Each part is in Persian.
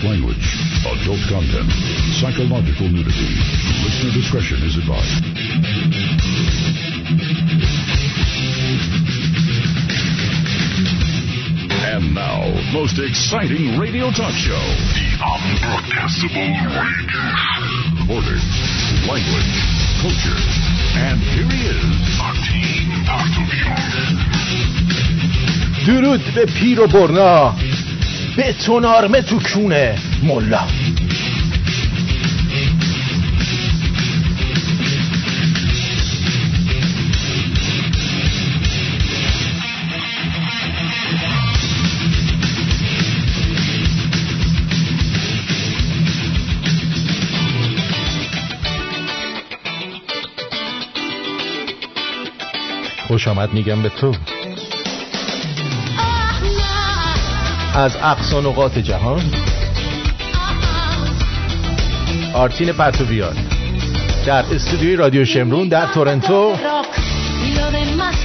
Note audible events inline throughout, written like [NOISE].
language, adult content, psychological nudity. Listener discretion is advised. And now, most exciting radio talk show. The Unbroadcastable Radio. Borders, language, culture. And here he is, Martin Bartolion. درود به پیر و برنا به تونارمه تو کونه ملا. خوش آمد میگم به تو. از اقصا نقاط جهان. آرتین پرتویان در استودیوی رادیو شمرون در تورنتو. lo demás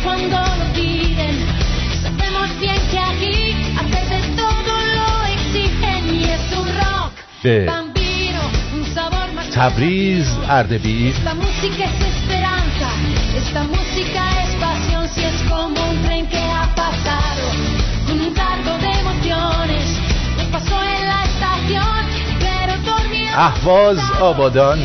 اهواز آبادان.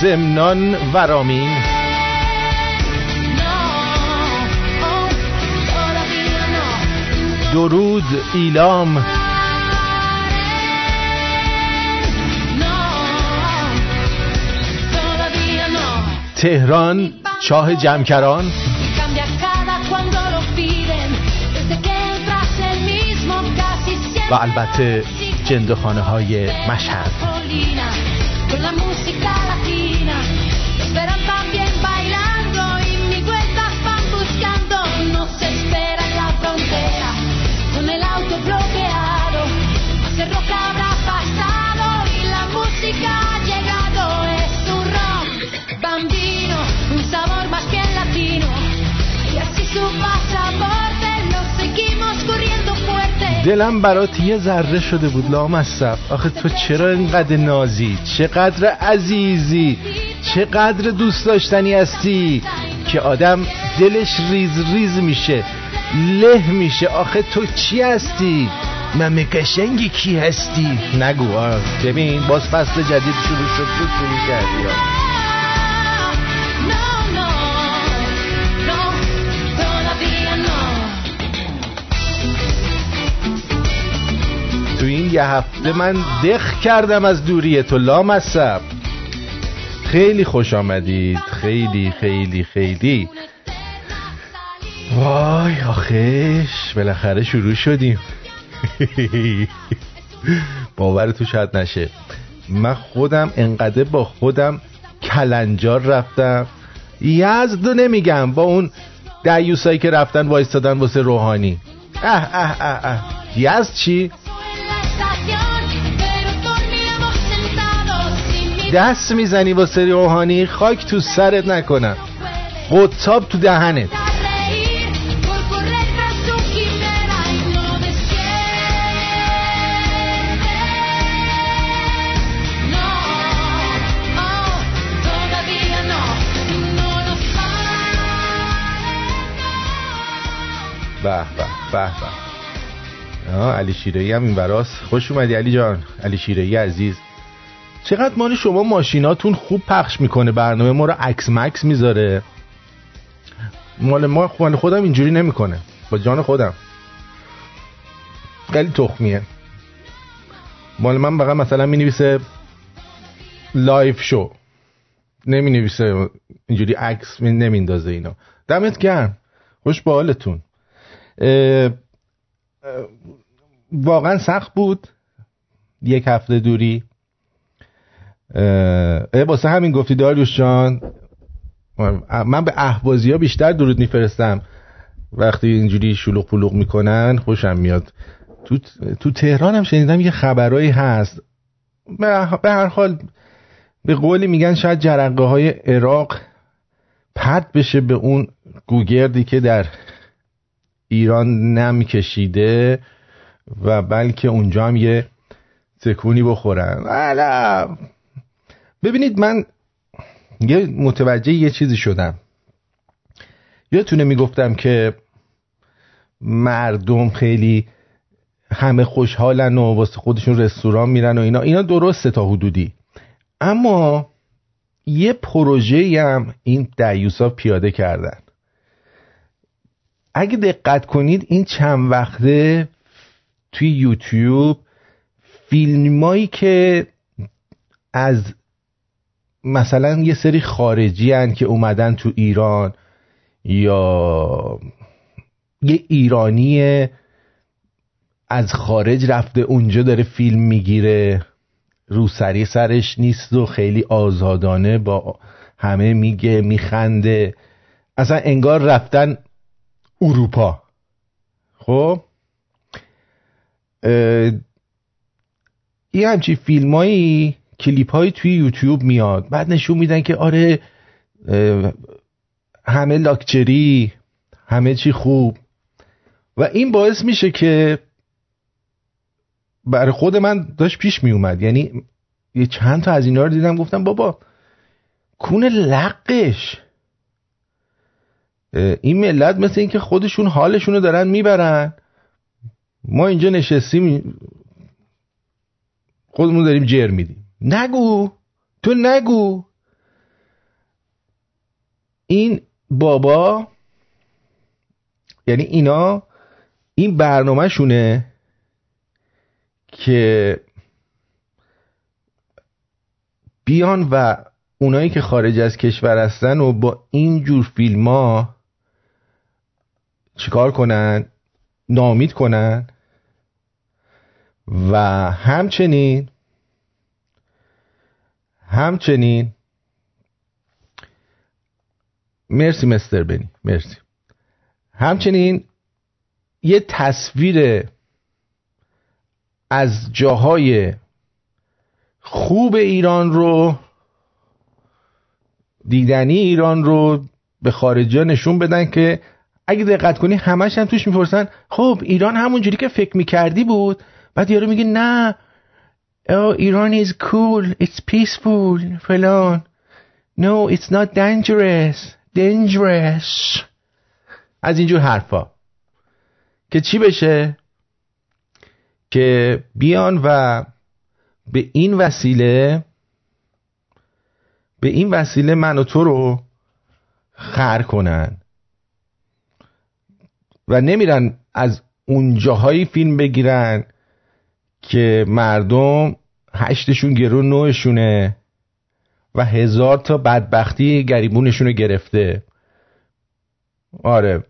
زمنان و ورامین. درود دورود ایلام تهران. چاه جمکران. و البته جندخانه های مشهد. دلم برات یه ذره شده بود لامصب آخه تو چرا اینقدر نازی؟ چقدر عزیزی؟ چقدر دوست داشتنی هستی؟ که آدم دلش ریز ریز میشه له میشه. آخه تو چی هستی؟ من قشنگی کی هستی؟ نگو آه. ببین باز فصل جدید شروع شد تو شروع کردی یه هفته من دخ کردم از دوری تو لامصب. خیلی خوش آمدید. خیلی خیلی خیلی. وای آخش. بالاخره شروع شدیم. [LAUGHS] باور تو شاید نشه. من خودم انقدر با خودم کلنجار رفتم. یزد رو نمیگم. با اون دیوسایی که رفتن وایستادن واسه روحانی. اه اه اه اه. یزد چی؟ دست می‌زنی واسه روحانی خاک تو سرت نکنم. قطاب تو دهنت. به به به علی شیرهی هم این براست خوش اومدی علی جان. علی شیرهی عزیز. چقدر مال شما ماشیناتون خوب پخش می‌کنه؟ برنامه ما رو عکس مکس می‌ذاره. مال ما مال خودم اینجوری نمی‌کنه. با جان خودم. خیلی تخمیه. مال من فقط مثلا می نویسه live show. نمی نویسه اینجوری عکس نمیندازه اینا دمت گرم. خوش به حالتون. واقعا سخت بود. یک هفته دوری. واسه همین گفتی داریوش جان. من به اهوازی ها بیشتر درود میفرستم. وقتی اینجوری شلوغ پلوغ می‌کنن خوشم میاد. تو, تو تهران هم شنیدم یه خبرایی هست. به هر حال به قولی میگن شاید جرقه های عراق پرت بشه به اون گوگردی که در ایران نم کشیده و بلکه اونجا هم یه تکونی بخورن. والا ببینید من یه متوجه یه چیزی شدم. یادتونه می‌گفتم که مردم خیلی همه خوشحالن و واسه خودشون رستوران میرن و اینا. اینا درسته تا حدودی. اما یه پروژه هم این دیوسا پیاده کردن. اگه دقت کنید این چند وقته توی یوتیوب فیلمایی که از مثلا یه سری خارجی هن که اومدن تو ایران یا یه ایرانی از خارج رفته اونجا داره فیلم می‌گیره روسری سرش نیست و خیلی آزادانه با همه میگه میخنده. اصلا انگار رفتن اروپا. خب؟ یه همچی فیلمایی کلیپ های توی یوتیوب میاد. بعد نشون میدن که آره همه لاکچری همه چی خوب. و این باعث میشه که برای خود من داشت پیش می اومد یعنی یه چند تا از اینا رو دیدم گفتم بابا کون لقش. این ملت مثل اینکه خودشون حالشون رو دارن می‌برن. ما اینجا نشستیم خودمون داریم جر میدیم. نگو. تو نگو. این بابا یعنی اینا این برنامه شونه که بیان و اونایی که خارج از کشور هستن و با این جور فیلم ها چیکار کنن؟ نامید کنن؟ و همچنین همچنین. مرسی مستر بنی مرسی. همچنین یه تصویر از جاهای خوب ایران رو دیدنی ایران رو به خارجی نشون بدن که اگه دقت کنی همش هم توش می‌پرسن خب ایران همونجوری که فکر می‌کردی بود؟ بعد یارو میگه نه oh, ایران is cool it's peaceful فلان. No it's not dangerous dangerous. از اینجور حرفا. که چی بشه؟ که بیان و به این وسیله به این وسیله من و تو رو خر کنن. و نمیرن از اون جاهایی فیلم بگیرن که مردم هشتشون گرون نوشونه و هزار تا بدبختی گریبونشون گرفته. آره.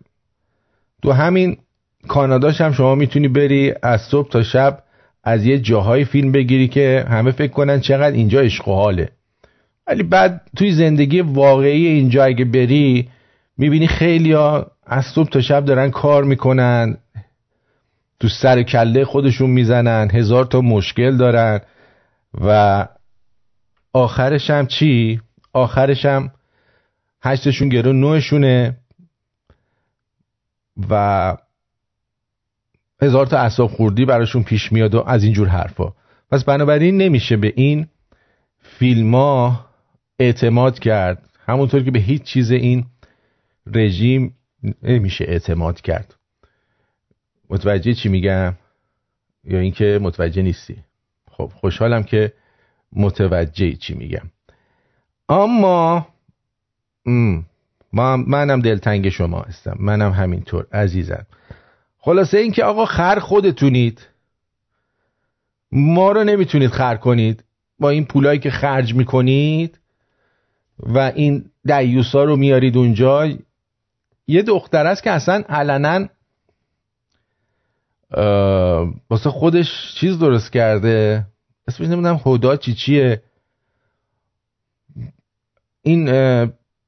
تو همین کاناداش هم شما می‌تونی بری از صبح تا شب از یه جاهای فیلم بگیری که همه فکر کنن چقدر اینجا عشق و حاله. ولی بعد توی زندگی واقعی اینجا اگه بری می‌بینی خیلی ها از صبح تا شب دارن کار می‌کنن تو سر کله خودشون می‌زنن هزار تا مشکل دارن. و آخرش هم چی؟ آخرش هم هشتشون گرو نوشونه و هزار تا اصاب خوردی براشون پیش میاد و از اینجور حرفا. پس بنابراین نمیشه به این فیلم ها اعتماد کرد. همونطور که به هیچ چیز این رژیم نمیشه اعتماد کرد. متوجه چی میگم؟ یا اینکه متوجه نیستی؟ خب خوشحالم که متوجه چی میگم. اما ما منم دلتنگ شما هستم. منم همینطور عزیزم. خلاصه اینکه آقا خر خودتونید. ما رو نمی‌تونید خر کنید. با این پولایی که خرج می‌کنید و این دیوسا رو میارید اونجا. یه دختر است که اصلا علنا واسه خودش چیز درست کرده. اسمش نمی‌دونم هدا چی چیه. این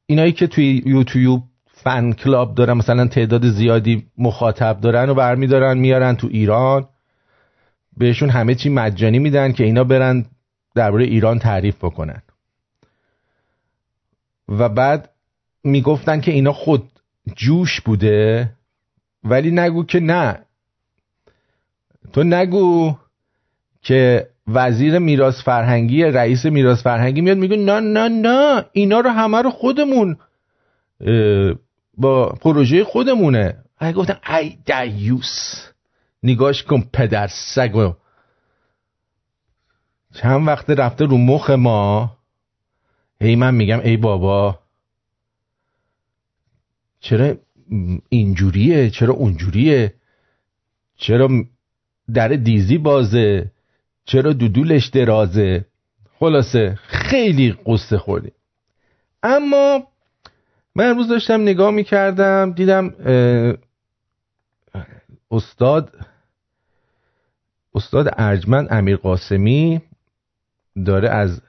اینایی که توی یوتیوب فن کلاب دارن مثلا تعداد زیادی مخاطب دارن و برمیدارن میارن تو ایران. بهشون همه چی مجانی میدن که اینا برن درباره ایران تعریف بکنن. و بعد می‌گفتن که اینا خود جوش بوده ولی نگو که نه. تو نگو که وزیر میراث فرهنگی رئیس میراث فرهنگی میاد میگه نه نه نه اینا رو همه رو خودمون با پروژه خودمونه. ای گفتن ای دیوس نگاش کن پدر سگو. چند وقت رفته رو مخ ما. هی من میگم ای بابا. چرا اینجوریه؟ چرا اونجوریه؟ چرا در دیزی بازه؟ چرا دودولش درازه؟ خلاصه خیلی قصه خوردیم اما من امروز داشتم نگاه می‌کردم دیدم استاد استاد ارجمند امیر قاسمی داره از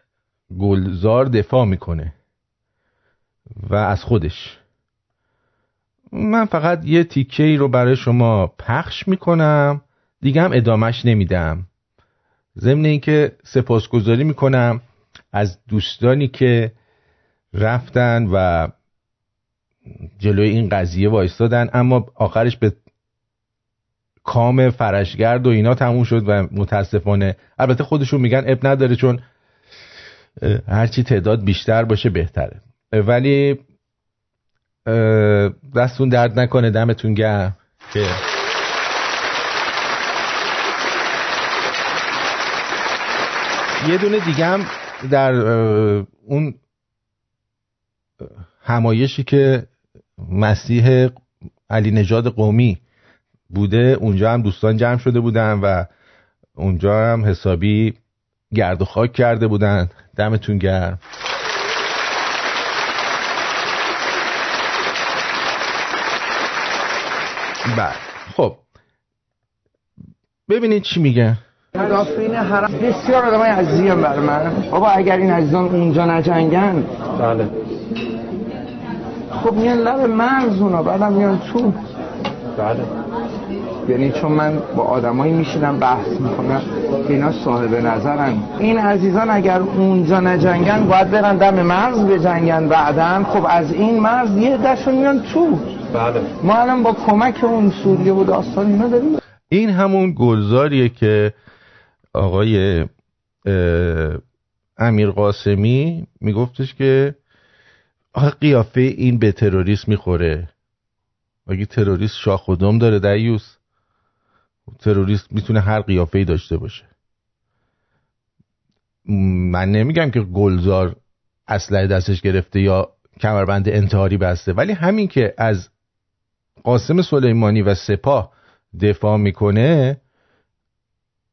گلزار دفاع می‌کنه و از خودش. من فقط یه تیکه ای رو برای شما پخش می‌کنم دیگه هم ادامش نمیدم. ضمن اینکه سپاسگزاری می‌کنم از دوستانی که رفتن و جلوی این قضیه وایستادن. اما آخرش به کام فرشگرد و اینا تموم شد و متاسفانه البته خودشون میگن اب نداره چون هرچی تعداد بیشتر باشه بهتره. ولی دستون درد نکنه دمتون گرم. که یه دونه دیگه هم در اون همایشی که مسیح علی نژاد قومی بوده اونجا هم دوستان جمع شده بودن و اونجا هم حسابی گرد و خاک کرده بودن. دمتون گرم. بله. خب. ببینید چی میگه مدافعین حرم بسیار آدم های عزیزی بر من. بابا اگر این عزیزان اونجا نجنگن بله. خب میان لب مرز اونا بعدم میان تو. بله. یعنی چون من با آدمایی میشینم بحث می‌کنم که اینا صاحب نظرن. این عزیزان اگر اونجا نجنگن باید برن دم مرز بجنگن بعدن خب از این مرز یه دشون میان تو. بله. ما الان با کمک اون سوریه و داستان اینا داریم. این همون گلزاریه که آقای امیر قاسمی میگفتش که آخه قیافه این به تروریست می‌خوره. اگه تروریست شاخ و دم داره دیوس تروریست می‌تونه هر قیافه ای داشته باشه. من نمیگم که گلزار اسلحه دستش گرفته یا کمربند انتحاری بسته ولی همین که از قاسم سلیمانی و سپاه دفاع می‌کنه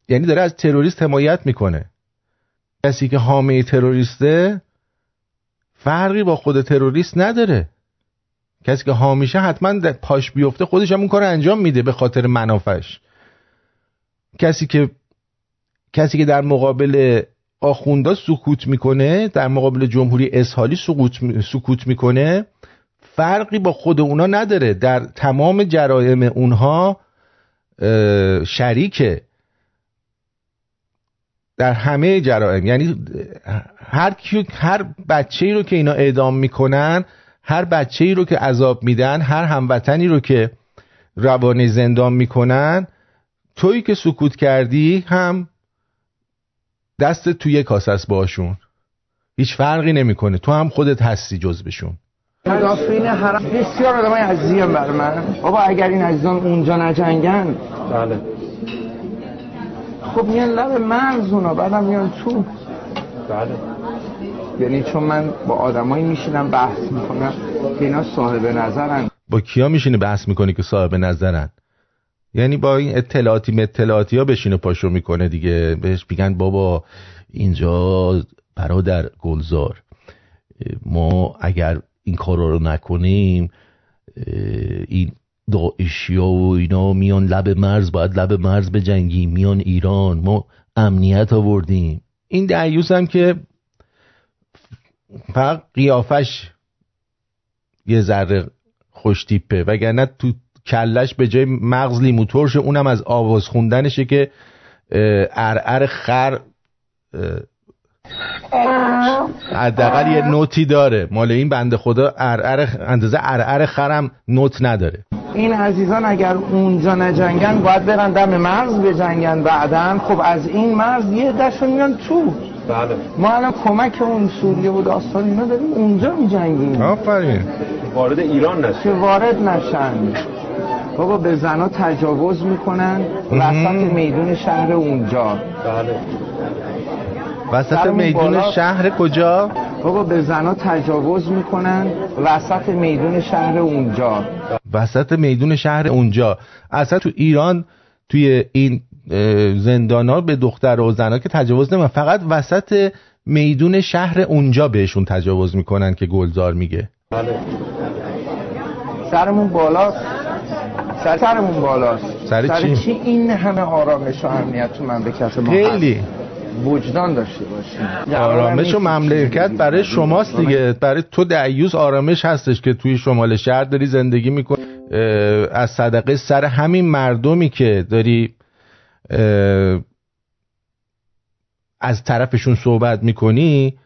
یعنی داره از تروریست حمایت می‌کنه. کسی که حامه تروریسته فرقی با خود تروریست نداره. کسی که حامیشه حتما پاش بیفته خودش هم اون کار انجام میده به خاطر منافش کسی که کسی که در مقابل آخوندا سکوت می‌کنه در مقابل جمهوری اسحالی سکوت, سکوت می‌کنه فرقی با خود اونا نداره. در تمام جرائم اونها شریکه. در همه جرائم. یعنی هر هر بچه ای رو که اینا اعدام می‌کنن هر بچه ای رو که عذاب میدن هر هموطنی رو که روانه زندان می‌کنن تویی که سکوت کردی هم دست توی کاسه است باشون. هیچ فرقی نمی‌کنه. تو هم خودت هستی جز بشون مدافعین حرم بسیار آدم های عزیزی بر من. بابا اگر این عزیزان اونجا نجنگن. بله. خب میان لب مرز اونا بعدم میان تو. بله. یعنی چون من با آدمایی میشینم بحث می‌کنم که اینا صاحب نظرن. با کیا میشینه بحث می‌کنی که صاحب نظرن؟ یعنی با این اطلاعاتی مطلاعاتی ها بشینه پاشو می‌کنه دیگه. بهش میگن بابا اینجا برادر گلزار. ما اگر این کارا رو نکنیم این داعشی ها و اینا میان لب مرز باید لب مرز بجنگیم. میان ایران ما امنیت آوردیم. این دعیوس هم که فقط قیافش یه ذره خوش تیپه. وگرنه تو کلش به جای مغز لیمو ترشه اونم از آواز خوندنشه که ارعر خر حداقل یه نوتی داره. مال این بنده خدا ارعر اندازه ارعر خرم نوت نداره. این عزیزان اگر اونجا نجنگن باید برن دم مرز بجنگن بعدن خب از این مرز یه دشون میان تو. بله. ما الان کمک اون سوریه و داستان اینا داریم اونجا میجنگیم. آفرین. وارد ایران نشه که وارد نشن. بابا به زنا تجاوز می‌کنن وسط میدون شهر اونجا. بله. وسط میدون بالا. شهر کجا؟ بابا به زنا تجاوز می‌کنن وسط میدون شهر اونجا. وسط میدون شهر اونجا. اصلا تو ایران توی این زندان ها به دختر و زنها که تجاوز نمیم فقط وسط میدون شهر اونجا بهشون تجاوز می‌کنن که گلزار میگه. بله. سرمون بالاست. سر سرمون بالاست. سر چی؟ چی این همه آرامش و امنیت تو مملکت ما؟ خیلی. وجدان داشته باشیم. آرامش و مملکت برای شماست دیگه. برای تو دعیوز آرامش هستش که توی شمال شهر داری زندگی می‌کنی. از صدقه سر همین مردمی که داری از طرفشون صحبت می‌کنی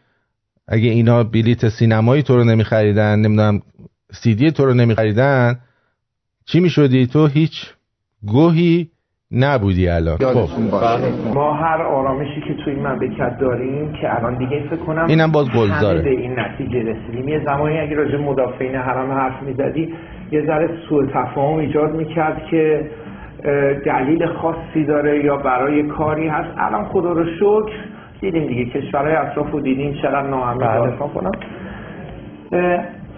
اگه اینا بلیت سینمایی تو رو نمیخریدن نمی‌دونم سیدی تو رو نمیخریدن چی می‌شدی تو؟ هیچ گوهی نبودی الان. خب. ما هر آرامشی که توی این مملکت داریم که الان دیگه فکر کنم اینم باز گلزاره. به این نتیجه رسیدیم. یه زمانی اگه راجع مدافعین حرم حرف می‌زدی یه ذره سوء تفاهم ایجاد می‌کرد که دلیل خاصی داره یا برای کاری هست. الان خدا رو شکر دیدیم دیگه. کشورهای اطراف رو دیدیم. چقدر ناامنی بله. کنم.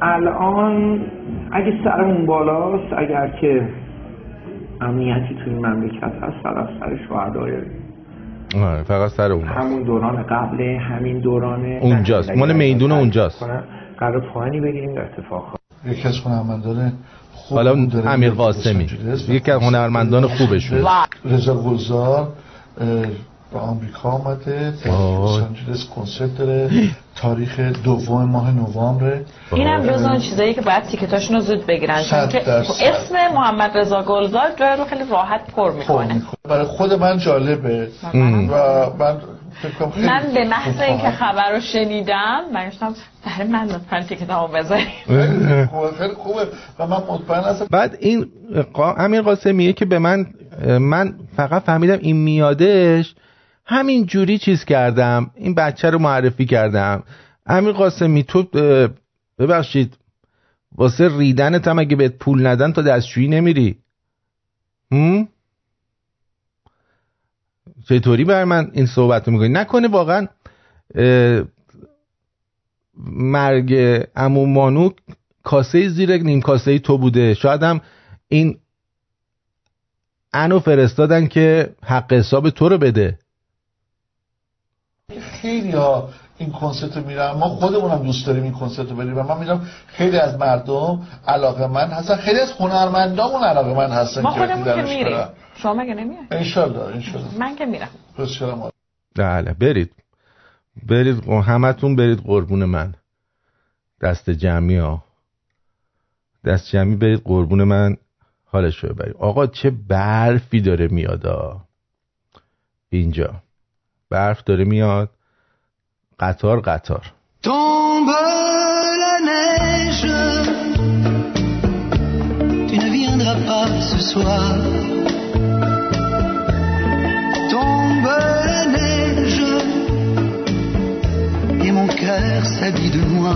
الان اگه سرمون بالاست اگر که امنیتی توی این مملکت هست فقط سر شهدای فقط سر اون همون دوران قبل همین دوران اونجاست. مال میدون اونجاست. قرار پایانی بگیریم در اتفاق یکی از هنرمندان خوب حالا امیر قاسمی. یکی از هنرمندان خوبشون. رضا گلزار به آمریکا آمده. لس آنجلس کنسرت داره تاریخ دوم ماه نوامبر اینم جز اون چیزایی که باید تیکتاشون رو زود بگیرن چون که. اسم محمد رضا گلزار جای رو خیلی راحت پر می‌کنه. برای خود من جالبه ام. و من فکر کنم خیلی من به محض اینکه. خبر رو شنیدم برگشتم سر من لطفا بذاریم خوبه، خیلی خوبه و من مطمئن هستم بعد این قا... امیر قاسمیه که به من من فقط فهمیدم این میادش همین جوری چیز کردم این بچه رو معرفی کردم. امیر قاسمی تو ببخشید واسه ریدنت هم اگه بهت پول ندن تا دستشویی نمیری. هم؟ چطوری بر من این صحبت رو می‌کنی؟ نکنه واقعا مرگ عمو مانو کاسه زیر نیم کاسه تو بوده. شاید هم این انو فرستادن که حق حساب تو رو بده. خیلی ها این کنسرت رو میرن ما خودمون هم دوست داریم این کنسرت رو بریم و من می‌دونم خیلی از مردم علاقه من هستن. خیلی از هنرمندامون علاقه من هستن ما خودمون که میریم. شما مگه نمیای؟ انشالله انشالله. من که میرم. بسیار. بله برید. برید همتون برید قربون من. دست جمعی ها. دست جمعی برید قربون من. حالش رو ببرید. آقا چه برفی داره میاد آ. اینجا. Bafteremio Tombe la neige. Tu ne viendras pas ce soir. Tombe la neige. Et mon cœur s'habille de moi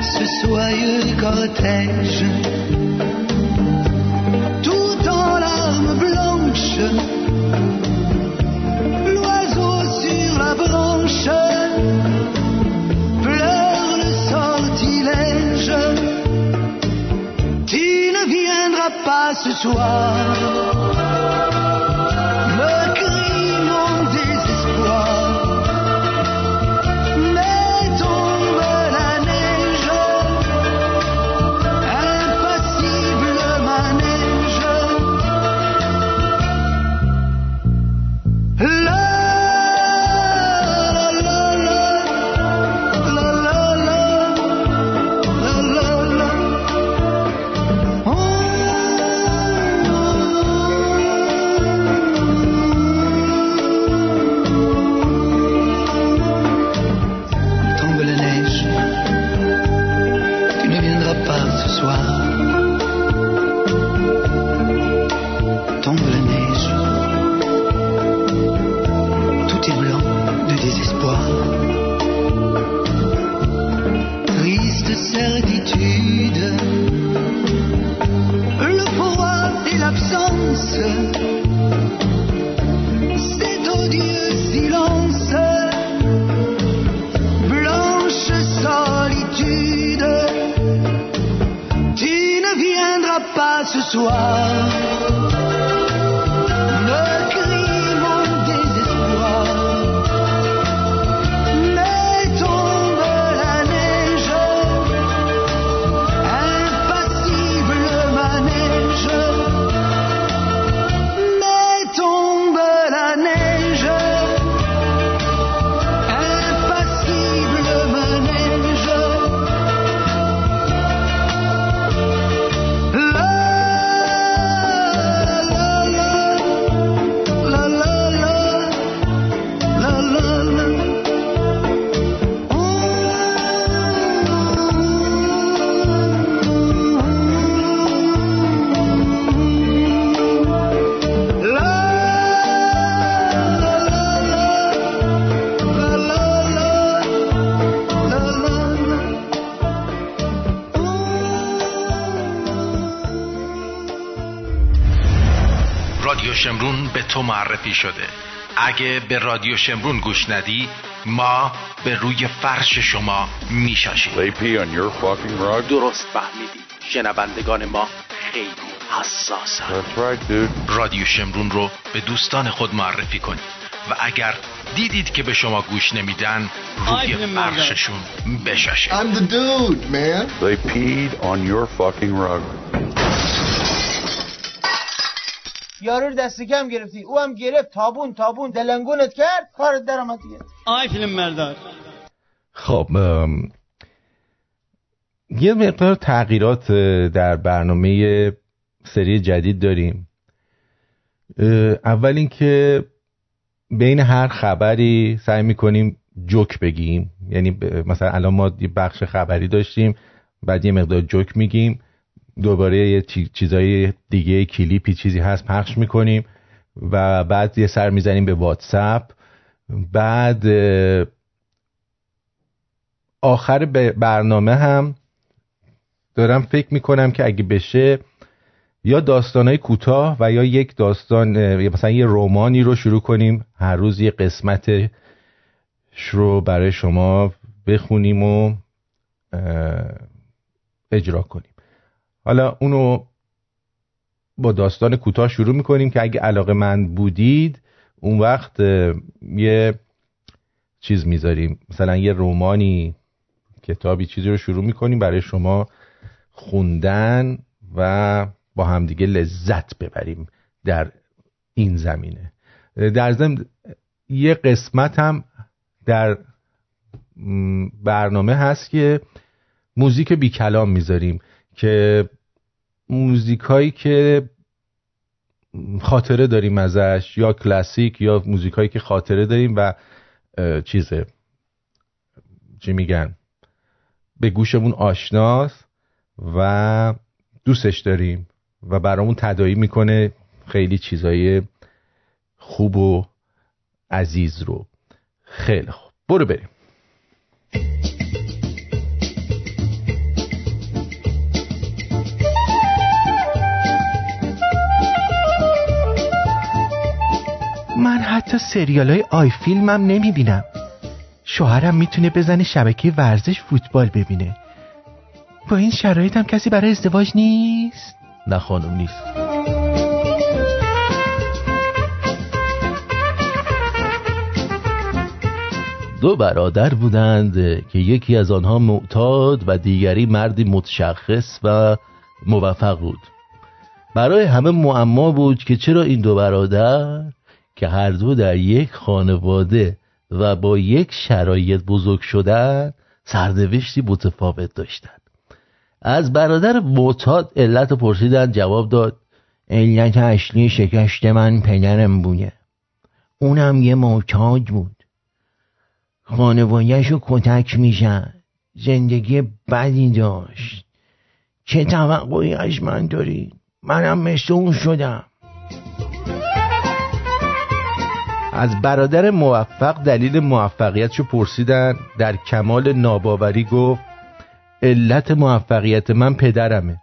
ce soyu cortège, tout en l'âme blanc l'oiseau sur la branche pleure le sortilège. Tu ne viendras pas ce soir. cet odieux silence, blanche solitude, tu ne viendras pas ce soir. تو معرفی شده اگه به رادیو شمرون گوش ندی ما به روی فرش شما میشاشیم They pee on your fucking rug? درست فهمیدی شنوندگان ما خیلی حساسن That's right, dude. رادیو شمرون رو به دوستان خود معرفی کنید و اگر دیدید که به شما گوش نمیدن روی فرششون بشاشید I'm the dude, man. They peed on your fucking rug. یارو رو دست کم گرفتی. او هم گرفت. تابون تابون. دلنگونت کرد. کارت در آمد دیگه آی فیلم مردار. خب یه مقدار تغییرات در برنامه سری جدید داریم. اول اینکه بین هر خبری سعی می‌کنیم جوک بگیم. یعنی مثلا الان ما یه بخش خبری داشتیم بعد یه مقدار جوک میگیم. دوباره یه چی- چیزای دیگه کلیپی چیزی هست پخش می‌کنیم و بعد یه سر می‌زنیم به واتساپ. بعد آخر برنامه هم دارم فکر می‌کنم که اگه بشه یا داستانهای کوتاه و یا یک داستان مثلا یه رومانی رو شروع کنیم. هر روز یه قسمتش رو برای شما بخونیم و اجرا کنیم. حالا اونو با داستان کوتاه شروع می‌کنیم که اگه علاقه من بودید اون وقت یه چیز می‌ذاریم. مثلا یه رومانی کتابی چیزی رو شروع می‌کنیم برای شما خوندن و با همدیگه لذت ببریم در این زمینه. در ضمن یه قسمت هم در برنامه هست که موزیک بی کلام می‌ذاریم که موزیک هایی که خاطره داریم ازش یا کلاسیک یا موزیک هایی که خاطره داریم و چیزه. چی میگن؟ به گوشمون آشناست و دوستش داریم و برامون تدایی می‌کنه خیلی چیزای خوب و عزیز رو. خیلی خوب. برو بریم. حتی سریال های آی فیلمم نمی بینم شوهرم می‌تونه بزنه شبکه ورزش فوتبال ببینه. با این شرایط هم کسی برای ازدواج نیست. نه خانم نیست. دو برادر بودند که یکی از آنها معتاد و دیگری مردی متشخص و موفق بود. برای همه معما بود که چرا این دو برادر که هر دو در یک خانواده و با یک شرایط بزرگ شدن سرنوشتی متفاوت داشتند از برادر معتاد علت پرسیدن جواب داد علت اصلی شکست من پدرم بوده. اونم یه معتاد بود. خانوادهش رو کتک میشن زندگی بدی داشت. چه توقعی از من داری منم مثل اون شدم. از برادر موفق دلیل موفقیتشو پرسیدن. در کمال ناباوری گفت علت موفقیت من پدرمه.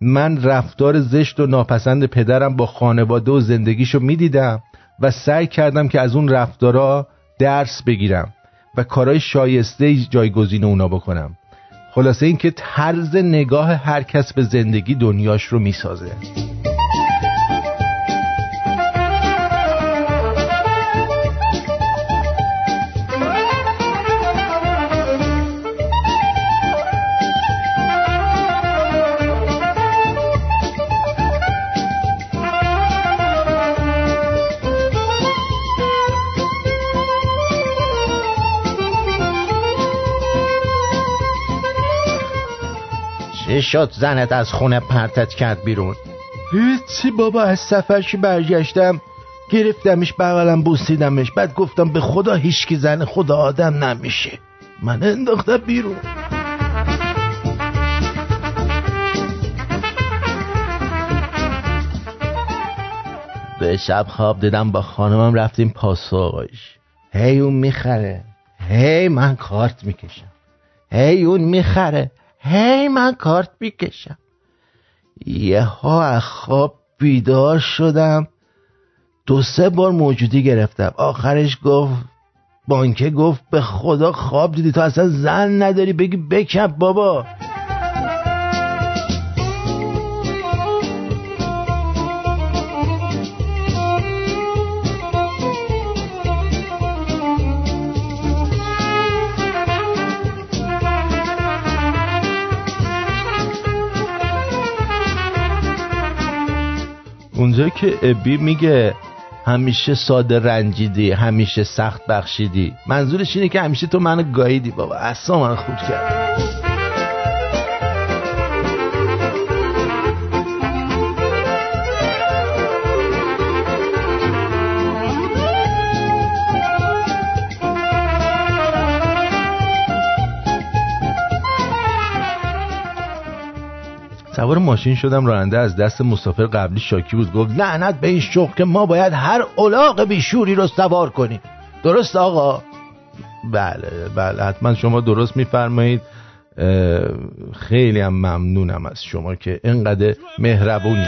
من رفتار زشت و ناپسند پدرم با خانواده و زندگیشو می‌دیدم و سعی کردم که از اون رفتارا درس بگیرم و کارهای شایسته جایگزین اونا بکنم. خلاصه اینکه طرز نگاه هر کس به زندگی دنیاش رو می‌سازه. چه شد زنت از خونه پرتت کرد بیرون. هیچی بابا از سفر که برگشتم. گرفتمش بغلم بوسیدمش. بعد گفتم به خدا هیچکی زن خدا آدم نمیشه. من انداختم بیرون. به شب خواب دیدم با خانمم رفتیم پاساژ هی اون می‌خره. هی من کارت می‌کشم. هی اون می‌خره. هی من کارت می‌کشم. یه ها خواب بیدار شدم. دو سه بار موجودی گرفتم. آخرش گفت بانکه گفت به خدا خواب دیدی تو اصلا زن نداری بگی بکپ بابا. اونجا که ابی میگه همیشه ساده رنجیدی همیشه سخت بخشیدی. منظورش اینه که همیشه تو منو گاییدی. بابا اصلا من خود کرد. سوار ماشین شدم راننده از دست مسافر قبلی شاکی بود گفت لعنت به این شغل که ما باید هر الاغ بیشوری رو سوار کنیم. درست آقا؟ بله بله حتما شما درست میفرمایید. خیلی هم ممنونم از شما که اینقدر مهربونی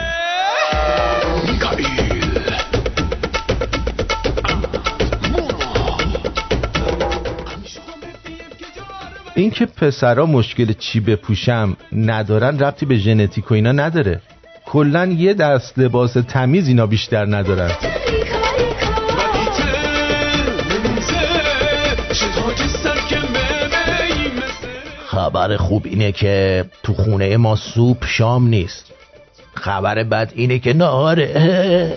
این که پسرا مشکل چی بپوشم ندارن ربطی به ژنتیک و اینا نداره. کلا یه دست لباس تمیز اینا بیشتر ندارن. خبر خوب اینه که تو خونه ما سوپ شام نیست. خبر بد اینه که نهاره.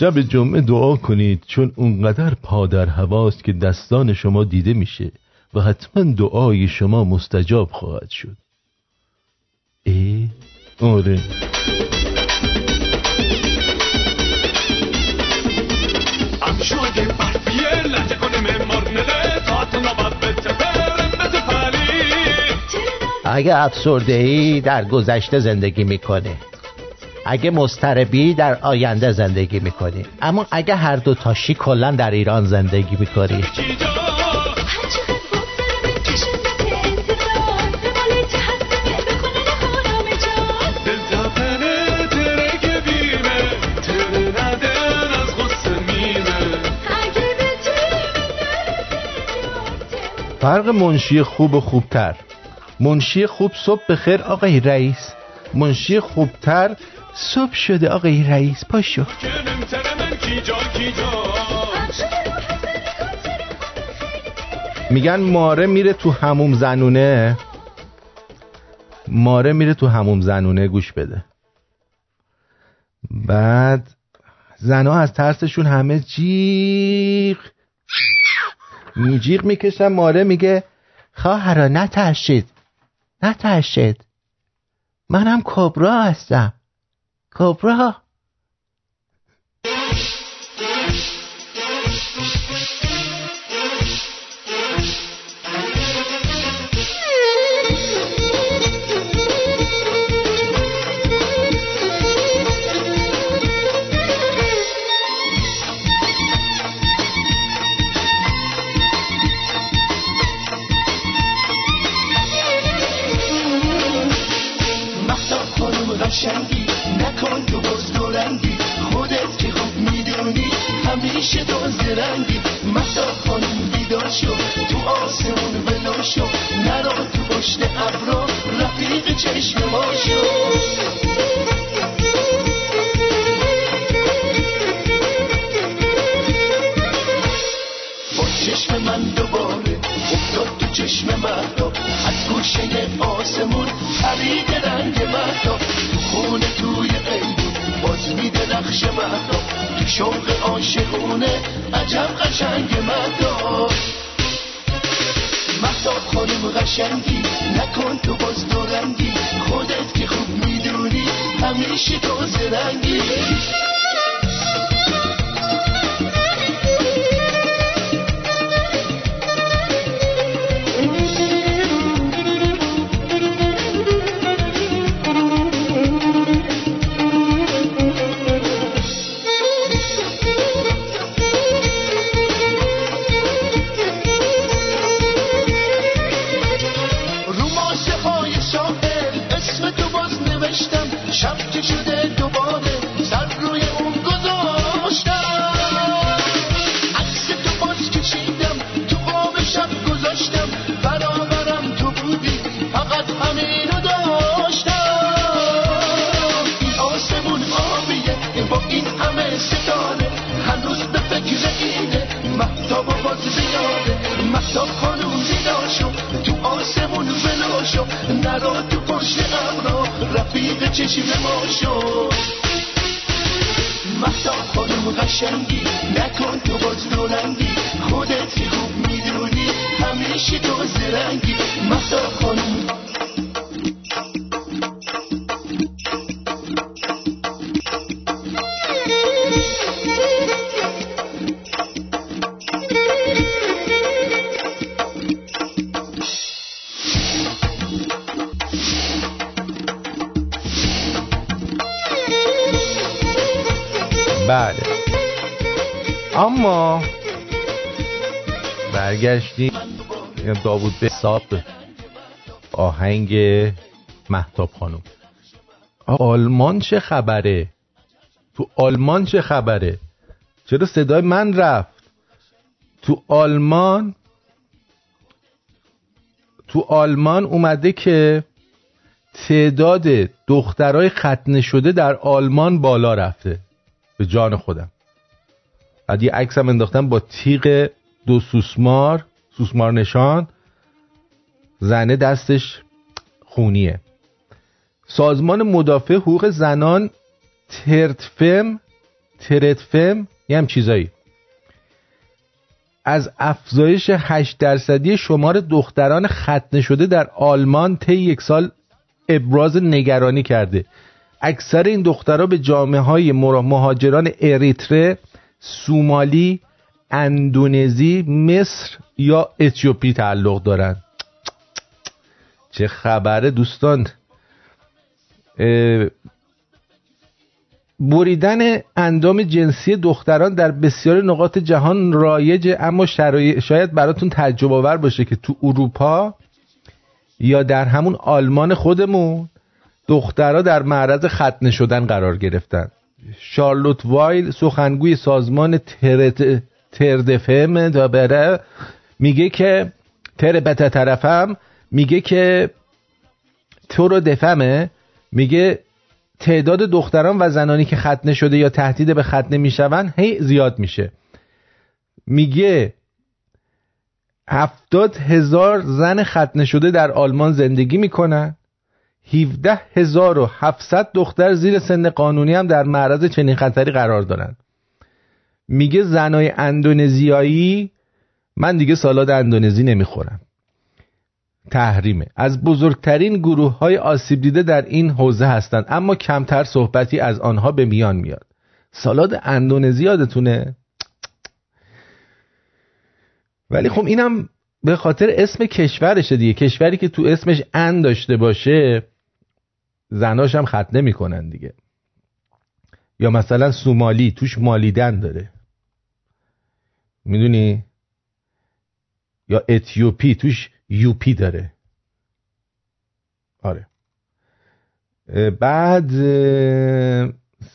شب جمعه دعا کنید چون اونقدر پادر هواست که دستان شما دیده میشه و حتما دعای شما مستجاب خواهد شد. ای؟ آره. اگه افسرده ای در گذشته زندگی می‌کنه. اگه مستربی در آینده زندگی می‌کنی. اما اگه هر دو تاشی کلا در ایران زندگی می‌کنی. فرق منشی خوب و خوبتر. منشی خوب صبح بخیر آقای رئیس. منشی خوبتر صبح شده آقای رئیس پاشو میگن ماره میره تو هموم زنونه. ماره میره تو هموم زنونه گوش بده. بعد زنها از ترسشون همه جیغ. جیغ می‌کشن ماره میگه خواهرا نترشید نترشید منم کبرا هستم. Cobra? دورنگی خودت که خوب می‌دونی همیشه تو زرنگی مسا خانم بیدار شو تو آسمون ولو شو. نرو تو پشت ابرو رفیق چشم ما شو. با چشم من دوباره افتاد تو چشم مهدا از گوشه آسمون پرید رنگ مهدا خونه توی قیدون باز میده نقش مهدا تو شوق عاشقونه عجب قشنگ مهدا مهدا خانم قشنگی نکن تو باز دورنگی خودت که خوب می‌دونی همیشه تو زرنگی خانوم داوود به حساب آهنگ محتاب خانم. آلمان چه خبره؟ تو آلمان چه خبره؟ چرا صدای من رفت؟ تو آلمان تو آلمان اومده که تعداد دخترای ختنه شده در آلمان بالا رفته. به جان خودم. بعد یه عکس هم انداختم با تیغ دو سوسمار. سوسمار نشان زنه دستش خونیه. سازمان مدافع حقوق زنان ترتفم ترتفم یه هم چیزایی. از افزایش 8 درصدی شمار دختران ختنه شده در آلمان طی یک سال ابراز نگرانی کرده. اکثر این دخترها به جامعه های مهاجران اریتره سومالی اندونزی مصر یا اتیوپی تعلق دارند چه خبره دوستان؟ بریدن اندام جنسی دختران در بسیاری نقاط جهان رایجه اما شاید براتون تعجب آور باشه که تو اروپا یا در همون آلمان خودمون دخترها در معرض ختنه شدن قرار گرفتن. شارلوت وایل سخنگوی سازمان ترت تردفم دا بره میگه که تر بته طرفم میگه که تو رو دفمه میگه تعداد دختران و زنانی که ختنه شده یا تهدید به ختنه میشون هی زیاد میشه. میگه هفتاد هزار زن ختنه شده در آلمان زندگی می‌کنن 17 هزار و 700 دختر زیر سن قانونی هم در معرض چنین خطری قرار دارن. میگه زنای اندونزیایی من دیگه سالاد اندونزی نمی‌خورم. تحریمه. از بزرگترین گروه های آسیب دیده در این حوزه هستند اما کمتر صحبتی از آنها به میان میاد. سالاد اندونزی یادتونه؟ ولی خب اینم به خاطر اسم کشورشه دیگه. کشوری که تو اسمش ان داشته باشه زناش هم ختنه می‌کنن دیگه. یا مثلا سومالی توش مالیدن داره. می‌دونی؟ یا اتیوپی توش یوپی داره. آره. بعد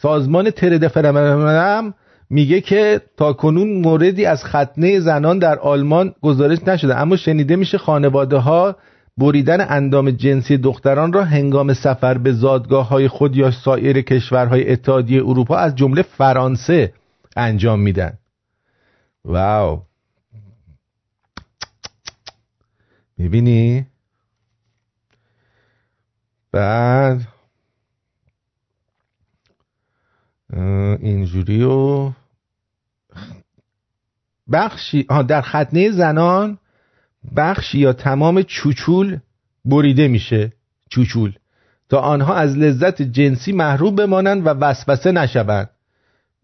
سازمان ترد فرمانم میگه که تا کنون موردی از ختنه زنان در آلمان گزارش نشده اما شنیده میشه خانواده ها بریدن اندام جنسی دختران را هنگام سفر به زادگاه های خود یا سایر کشورهای اتحادیه اروپا از جمله فرانسه انجام میدن. واو می‌بینی؟ بعد اینجوری و بخشی در ختنه زنان بخشی یا تمام چوچول بریده میشه چوچول. تا آنها از لذت جنسی محروم بمانند و وسوسه نشوند.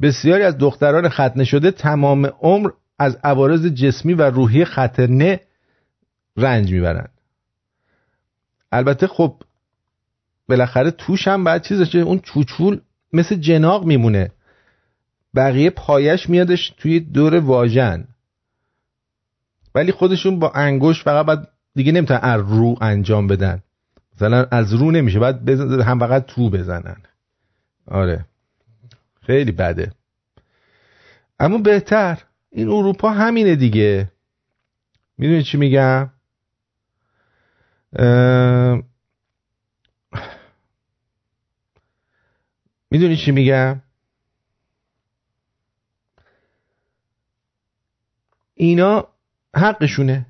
بسیاری از دختران ختنه شده تمام عمر از عوارض جسمی و روحی خطرنه رنج می‌برند. البته خب بالاخره توش هم بعد چیزشه اون چوچول مثل جناق میمونه. بقیه پایش میادش توی دور واژن. ولی خودشون با انگوش فقط بعد دیگه نمی‌تونن از رو انجام بدن. مثلا از رو نمیشه بعد هم فقط تو بزنن. آره. خیلی بده. اما بهتر این اروپا همینه دیگه. می‌دونی چی میگم. می‌دونی چی میگم؟ اینا حقشونه.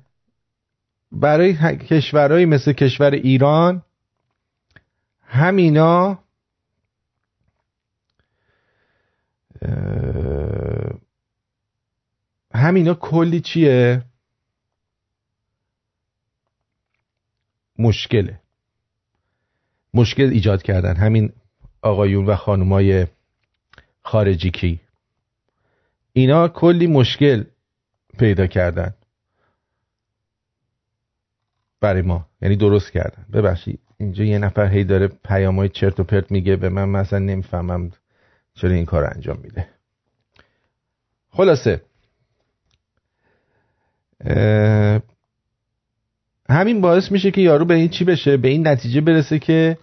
برای کشورهایی مثل کشور ایران همینا اه، همینا کلی چیه؟ مشکله. مشکل ایجاد کردن. همین آقایون و خانومای خارجی کی. اینا کلی مشکل پیدا کردن. برای ما. یعنی درست کردن. ببخشید. اینجا یه نفر هی داره پیامای چرت و پرت میگه به من مثلا نمی‌فهمم. چرا این کار انجام میده. خلاصه. همین باعث میشه که یارو به این چی بشه؟ به این نتیجه برسه که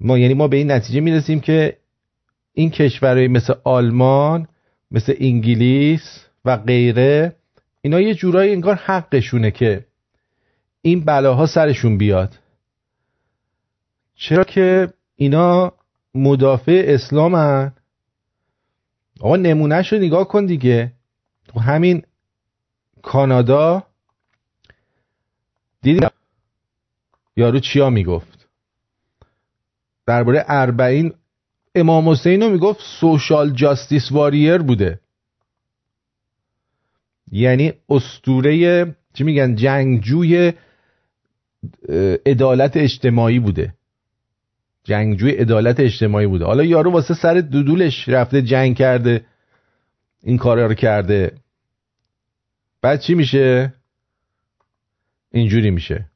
ما یعنی ما به این نتیجه می‌رسیم که این کشورهای مثل آلمان مثل انگلیس و غیره اینا یه جورایی انگار حقشونه که این بلاها سرشون بیاد. چرا که اینا مدافع اسلام هن آقا نمونهش رو نگاه کن دیگه. تو همین کانادا دیدی یارو چیا می‌گفت؟ درباره اربعین امام حسین رو می‌گفت سوشال جاستیس واریر بوده. یعنی استوره چی میگن؟ جنگجوی عدالت اجتماعی بوده. جنگجوی عدالت اجتماعی بوده. حالا یارو واسه سر دودولش رفته جنگ کرده این کارا رو کرده. بعد چی میشه؟ اینجوری میشه.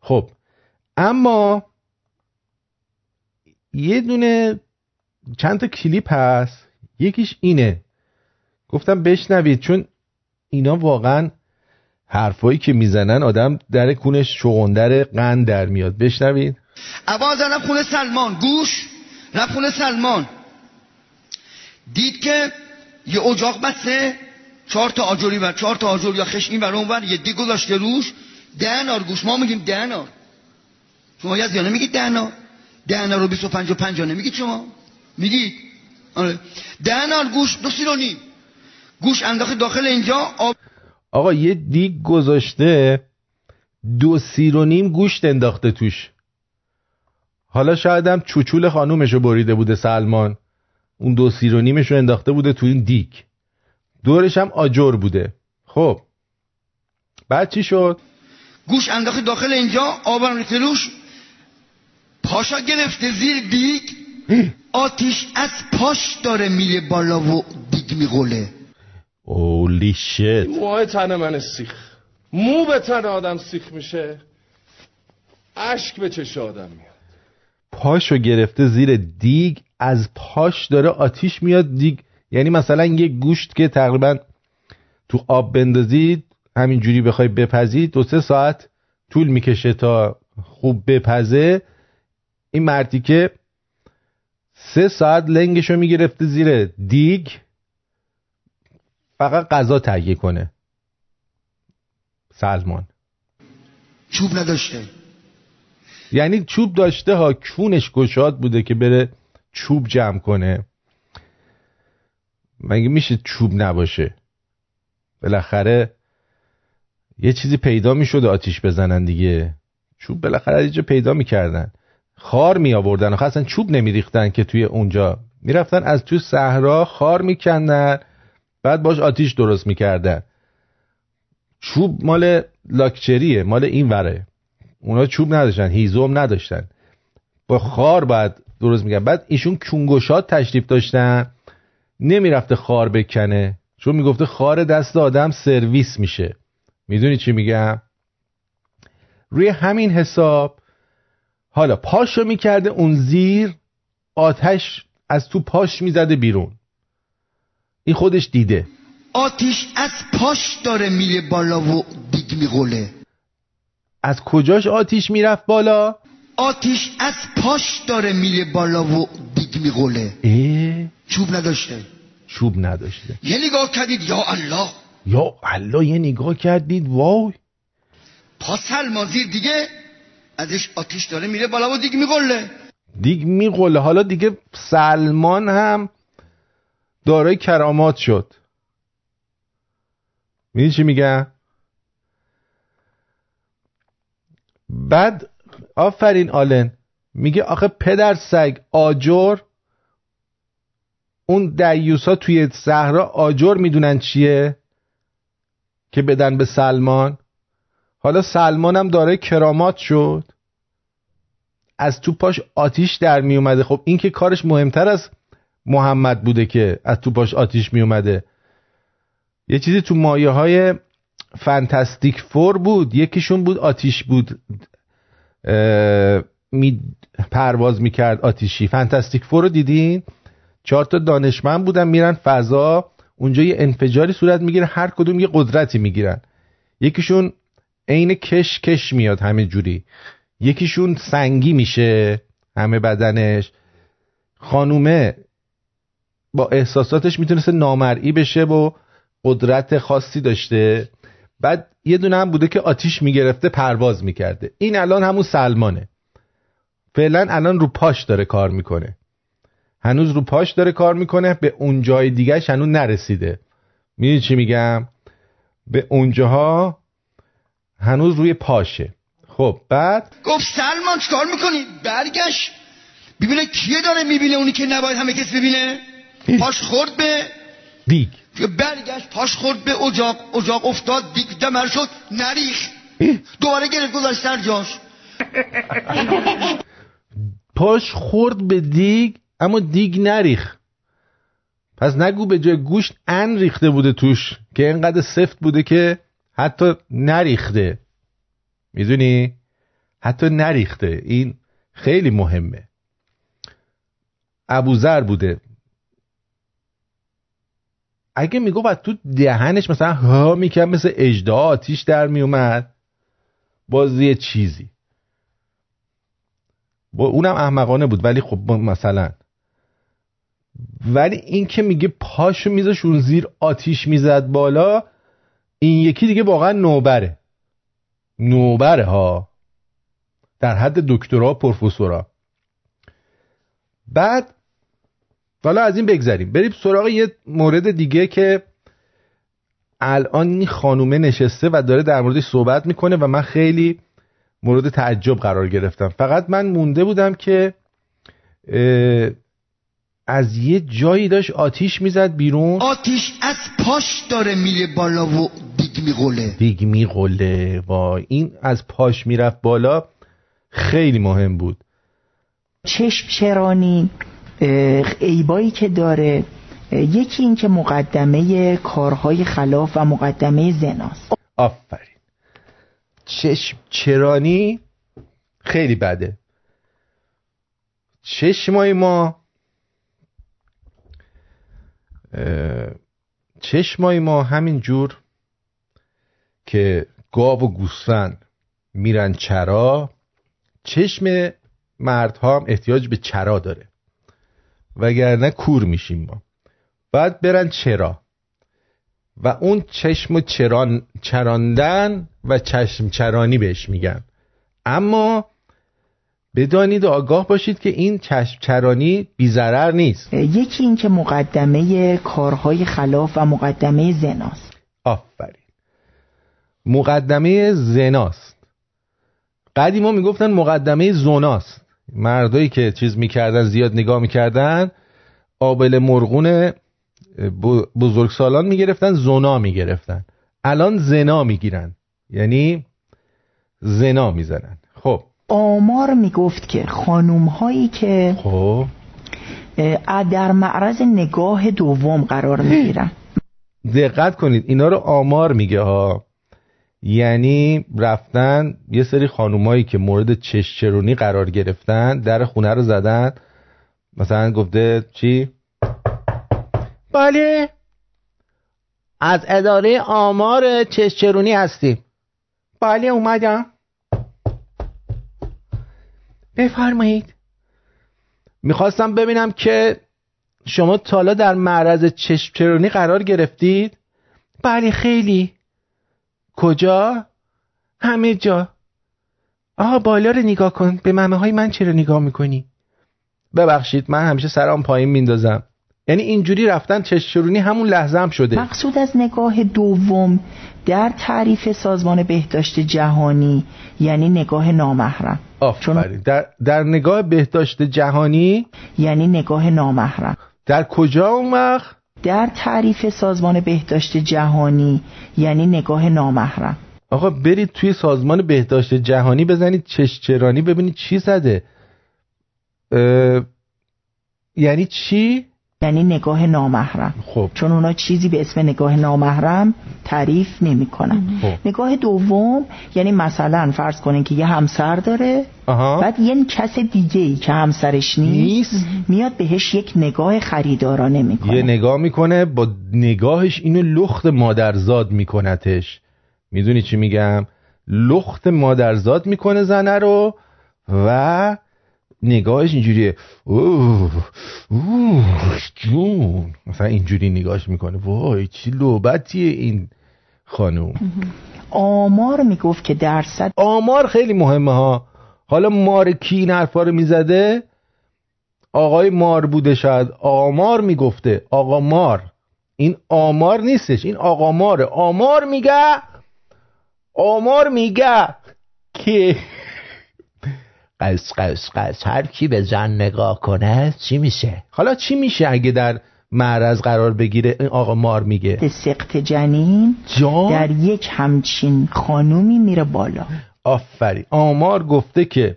خب اما یه دونه چند تا کلیپ هست. یکیش اینه. گفتم بشنوید چون اینا واقعا حرفایی که می‌زنن آدم در کونش شغندر قند در میاد. بشنوید. عباس رفت خونه سلمان. گوش. رفت خونه سلمان. دید که یه اجاق بسته. چهار تا آجوری بر چهار تا آجر یا خش این بر اون بر یه دیگ گذاشته روش. دهنار گوش. ما میگیم دهنار. شما یزدیانه میگید دهنار؟ دهنار رو 25 و 50 نمیگید شما؟ میگید؟ آره. دهنار گوش دو و نیم گوش انداخت داخل اینجا. آب آقا یه دیگ گذاشته. دو سیر و نیم گوشت انداخته توش. حالا شاید هم چوچول خانومشو بریده بوده سلمان. اون دو سیر و نیمشو انداخته بوده تو این دیگ دورش هم آجر بوده. خب. بعد چی شد؟ گوش انداخت داخل اینجا آبم ریخته روش. پاشا گرفته زیر دیگ [GASPS] آتیش از پاش داره میره بالا و دیگ میغله. اولی شت موهای تن من سیخ. مو به تن آدم سیخ میشه. اشک به چش آدم میاد. پاشو گرفته زیر دیگ از پاش داره آتیش میاد دیگ. یعنی مثلا یه گوشت که تقریبا تو آب بندازید همینجوری بخوای بپزید دو سه ساعت طول می‌کشه تا خوب بپزه. این مردی که سه ساعت لنگشو می‌گرفته زیر دیگ فقط غذا تهیه کنه. سلمان. چوب نداشته. یعنی چوب داشته ها کونش گشاد بوده که بره چوب جمع کنه. مگه میشه چوب نباشه؟ بالاخره یه چیزی پیدا می‌شد آتیش بزنن دیگه. چوب بالاخره یه جا پیدا می‌کردن. خار می آوردن آخه اصلا چوب نمیریختن که توی اونجا. می‌رفتن از توی صحرا خار میکندن بعد باش آتیش درست می‌کردن چوب مال لاکچریه مال این وره اونا چوب نداشتن هیزوم نداشتن. با خار باید درست می‌کردن بعد ایشون کونگوشات تشریف داشتن نمی‌رفته خار بکنه. چون می‌گفته خار دست آدم سرویس میشه. می‌دونی چی میگم؟ روی همین حساب حالا پاشو می‌کرده اون زیر آتش از تو پاش می‌زده بیرون. این خودش دیده. آتیش از پاش داره میره بالا و دیگ میغله. از کجاش آتیش می‌رفت بالا؟ آتیش از پاش داره میره بالا و دیگ اه. چوب نداشته. چوب نداشته. یه نگاه کردید یا الله. یا الله یه نگاه کردید وای. پا سلمان زیر دیگه ازش آتیش داره میره بالا و دیگ میغله. دیگ میقله حالا دیگه سلمان هم دارای کرامات شد. می‌دونی چی میگم؟ بعد آفرین آلن. میگه آخه پدر سگ آجر اون دیوسا توی صحرا آجر می‌دونن چیه؟ که بدن به سلمان. حالا سلمان هم داره کرامات شد. از تو پاش آتیش در می اومده خب این که کارش مهمتر از محمد بوده که از تو پاش آتیش می اومده یه چیزی تو مایه های فانتاستیک فور بود. یکیشون بود آتیش بود. می پرواز می‌کرد آتیشی. فانتاستیک فور رو دیدین؟ چهار تا دانشمند بودن میرن فضا. اونجا یه انفجاری صورت می‌گیره هر کدوم یه قدرتی می‌گیرن. یکیشون عین کش کش میاد همه جوری. یکیشون سنگی میشه همه بدنش. خانومه با احساساتش می‌تونسته نامرئی بشه و قدرت خاصی داشته. بعد یه دونه هم بوده که آتیش می‌گرفته پرواز می‌کرده. این الان همون سلمانه. فعلا الان رو پاش داره کار می‌کنه. هنوز رو پاش داره کار می‌کنه به اون جای دیگهش هنوز نرسیده. می‌دونی چی میگم؟ به اونجاها هنوز روی پاشه. خب بعد گفت سلمان چکار می‌کنی؟ برگشت. ببینه کیه داره می‌بینه اونی که نباید همه کس ببینه؟ پاش خورد به دیگ. برگشت پاش خورد به اجاق اجاق افتاد دیگ دمر شد نریخ. دوباره گرفت گذاشت سر جاش. پاش خورد به دیگ اما دیگ نریخ. پس نگو به جای گوشت ان ریخته بوده توش که اینقدر سفت بوده که حتی نریخته. می‌دونی؟ حتی نریخته. این خیلی مهمه. ابوذر بوده. اگه میگو تو دهنش مثلا ها می‌کرد مثل اجده آتیش در میومد باز یه چیزی. با اونم احمقانه بود ولی خب مثلا. ولی این که میگه پاشو میذاش اون زیر آتیش می‌زد بالا این یکی دیگه واقعا نوبره. نوبره ها. در حد دکترا پروفسورا. بعد حالا از این بگذریم. بریم سراغ یه مورد دیگه که الان این خانومه نشسته و داره در موردش صحبت می‌کنه و من خیلی مورد تعجب قرار گرفتم. فقط من مونده بودم که از یه جایی داشت آتیش می‌زد بیرون. آتیش از پاش داره میره بالا و دیگ میغله. دیگ میغله. وای این از پاش می‌رفت بالا خیلی مهم بود. چشم چرانی. عیبایی که داره یکی این که مقدمه کارهای خلاف و مقدمه زناست آفرین. چشم چرانی خیلی بده. چشمای ما چشمای ما همین جور که گاو و گوسفند میرن چرا چشم مردها هم احتیاج به چرا داره. وگرنه کور میشیم ما. باید برن چرا؟ و اون چشم و چران چراندن و چشم چرانی بهش میگن. اما بدانید و آگاه باشید که این چشم چرانی بیزرر نیست. یکی این که مقدمه کارهای خلاف و مقدمه زناست. آفرین. مقدمه زناست. قدیما می‌گفتن مقدمه زوناست مردایی که چیز می‌کردن زیاد نگاه می‌کردن آبل مرغون بزرگسالان می‌گرفتن زنا می‌گرفتن. الان زنا می‌گیرن. یعنی زنا می‌زنن. خب. آمار می‌گفت که خانوم هایی که خب. در معرض نگاه دوم قرار می‌گیرن. دقت کنید اینا رو آمار میگه ها یعنی رفتن یه سری خانومایی که مورد چشچرونی قرار گرفتن در خونه رو زدن. مثلا گفته چی؟ بله. از اداره آمار چشچرونی هستیم. بله اومدم. بفرمایید. می‌خواستم ببینم که شما تا حالا در معرض چشمچرونی قرار گرفتید؟ بله خیلی. کجا؟ همه جا. آها بالا رو نگاه کن. به ممه های من چرا نگاه می‌کنی؟ ببخشید من همیشه سرام پایین میندازم یعنی اینجوری رفتن چشمچرونی همون لحظه هم شده. مقصود از نگاه دوم در تعریف سازمان بهداشت جهانی یعنی نگاه نامحرم. آفرین. در, در نگاه بهداشت جهانی؟ یعنی نگاه نامحرم. در کجا اون وقت؟ در تعریف سازمان بهداشت جهانی یعنی نگاه نامحرم آقا برید توی سازمان بهداشت جهانی بزنید چشچرانی ببینید چی زده اه، یعنی چی؟ یعنی نگاه نامحرم. خب. چون اونا چیزی به اسم نگاه نامحرم تعریف نمی‌کنن. خب. نگاه دوم یعنی مثلا فرض کنین که یه همسر داره آها. بعد یه کس دیگه ای که همسرش نیست, میاد بهش یک نگاه خریدارانه می‌کنه. یه نگاه می‌کنه با نگاهش اینو لخت مادرزاد میکنتش می‌دونی چی میگم؟ لخت مادرزاد می‌کنه زنه رو و نگاهش اینجوریه. اوه اوه جون. مثلا اینجوری نگاهش می‌کنه. وای چی لوبتیه این خانوم. آمار می‌گفت که درصد آمار خیلی مهمه ها. حالا مار کی این حرفا رو می‌زده؟ آقای مار بوده شاید. آمار می‌گفته. آقا مار. این آمار نیستش. این آقا ماره. آمار میگه. آمار میگه که قص قص قص هر کی به زن نگاه کنه چی میشه؟ حالا چی میشه اگه در معرض قرار بگیره؟ این آقا مار میگه. سقط جنین جان؟ در یک همچین خانومی میره بالا. آفرین. آمار گفته که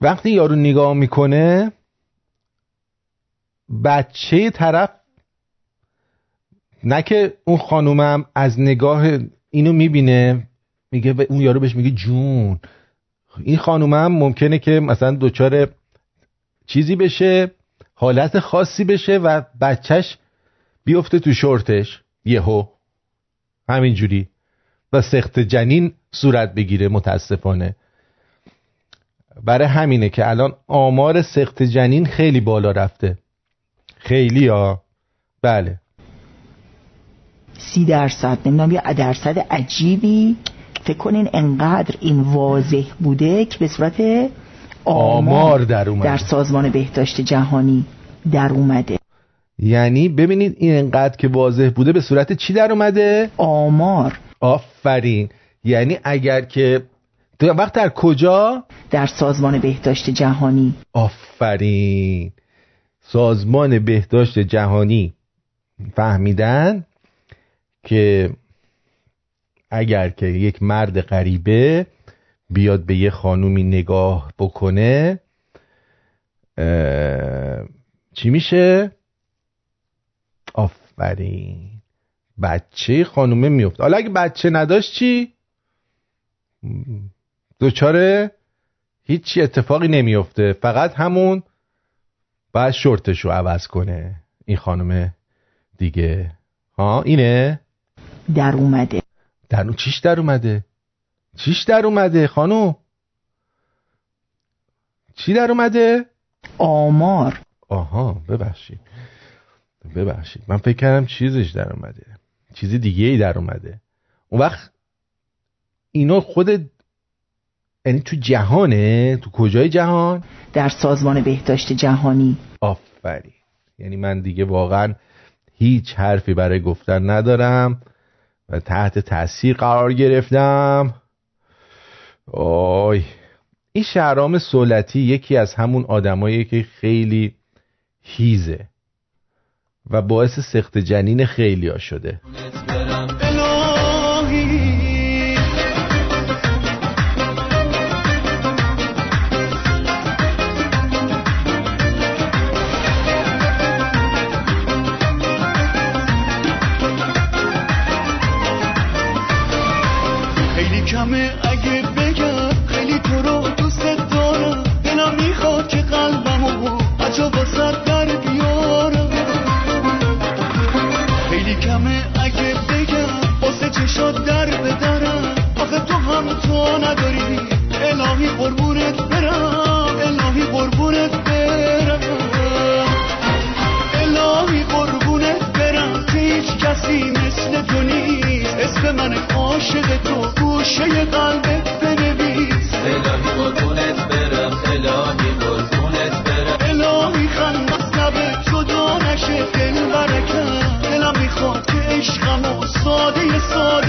وقتی یارو نگاه می‌کنه بچه طرف نه که اون خانومم از نگاه اینو می‌بینه میگه اون یارو بهش میگه جون. این خانومم ممکنه که مثلا دچار چیزی بشه حالت خاصی بشه و بچهش بیفته تو شورتش. یهو. همینجوری. و سخت جنین صورت بگیره متاسفانه. برای همینه که الان آمار سخت جنین خیلی بالا رفته. خیلی ها. بله. سی درصد. نمی‌دونم یه درصد عجیبی. فکر کنین انقدر این واضح بوده که به صورت آمار در اومده. در سازمان بهداشت جهانی در اومده یعنی ببینید این انقدر که واضح بوده به صورت چی در اومده؟ آمار آفرین یعنی اگر که تو وقت در کجا؟ در سازمان بهداشت جهانی آفرین سازمان بهداشت جهانی فهمیدن که اگر که یک مرد غریبه بیاد به یه خانومی نگاه بکنه چی میشه؟ آفرین. بچه خانومه میفته. حالا اگه بچه نداشت چی؟ دوچاره هیچی اتفاقی نمیفته. فقط همون باید شورتش رو عوض کنه. این خانم دیگه. ها اینه؟ در اومده. در اون چیش در اومده؟ چیش در اومده خانم چی در اومده؟ آمار. آها ببخشید. ببخشید. من فکر کردم چیزش در اومده. چیزی دیگه ای در اومده. اون وقت اینا خود یعنی تو جهانه؟ تو کجای جهان؟ در سازمان بهداشت جهانی. آفرین. یعنی من دیگه واقعا هیچ حرفی برای گفتن ندارم. و تحت تاثیر قرار گرفتم. آی این شهرام سولتی یکی از همون آدمایی که خیلی هیزه و باعث سخت جنین خیلی ها شده کمه اگه بگم خیلی تو رو دوست دارم. دلم می‌خواد که قلبمو بچه واسه در بیارم. خیلی کمه اگه بگم واسه چشات در بدرم. آخه تو هم تو نداری. الهی قربونت برم. الهی قربونت برم. الهی قربونت هیچ کسی مثل تو نیست. اسم من عاشق تو گوشه قلبت بنویس. الهی قربونت برم الهی قربونت برم. الهی خند از لبت جدا نشه دل برکم دلم می‌خواد که عشقمو ساده ساده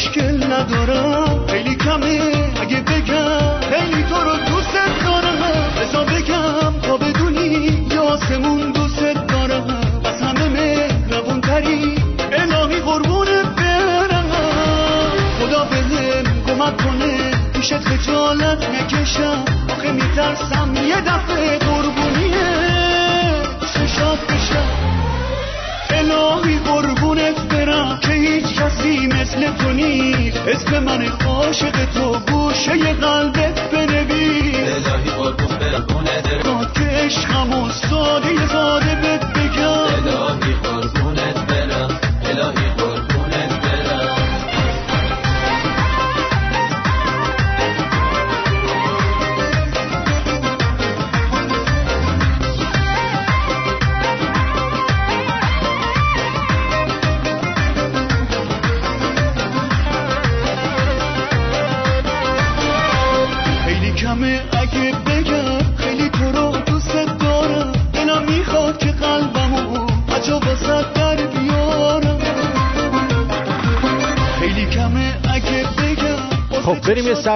خوشگل ندارم. اسم من عاشق تو گوشه قلبت.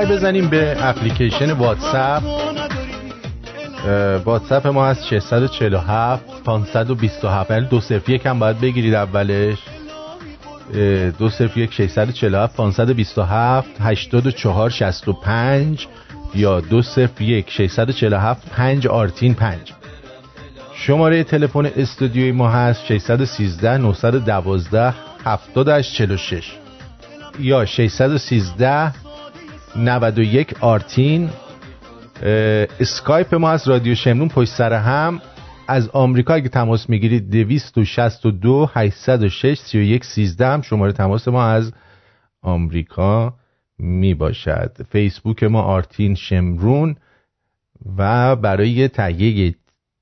بزنیم به اپلیکیشن واتساپ. واتساپ ما هست 647 527 یعنی دو صفر یک هم باید بگیرید اولش. دو صفر یک 647 527 84 65 یا دو صفر یک 647 5 آرتین 5 شماره تلفن استودیوی ما هست 613 912 78 46 یا 613 91 آرتین. اسکایپ ما از رادیو شمرون پشت سر هم. از آمریکا اگه تماس می‌گیرید 262 806 31 13 هم شماره تماس ما از آمریکا می باشد فیسبوک ما آرتین شمرون و برای تهیه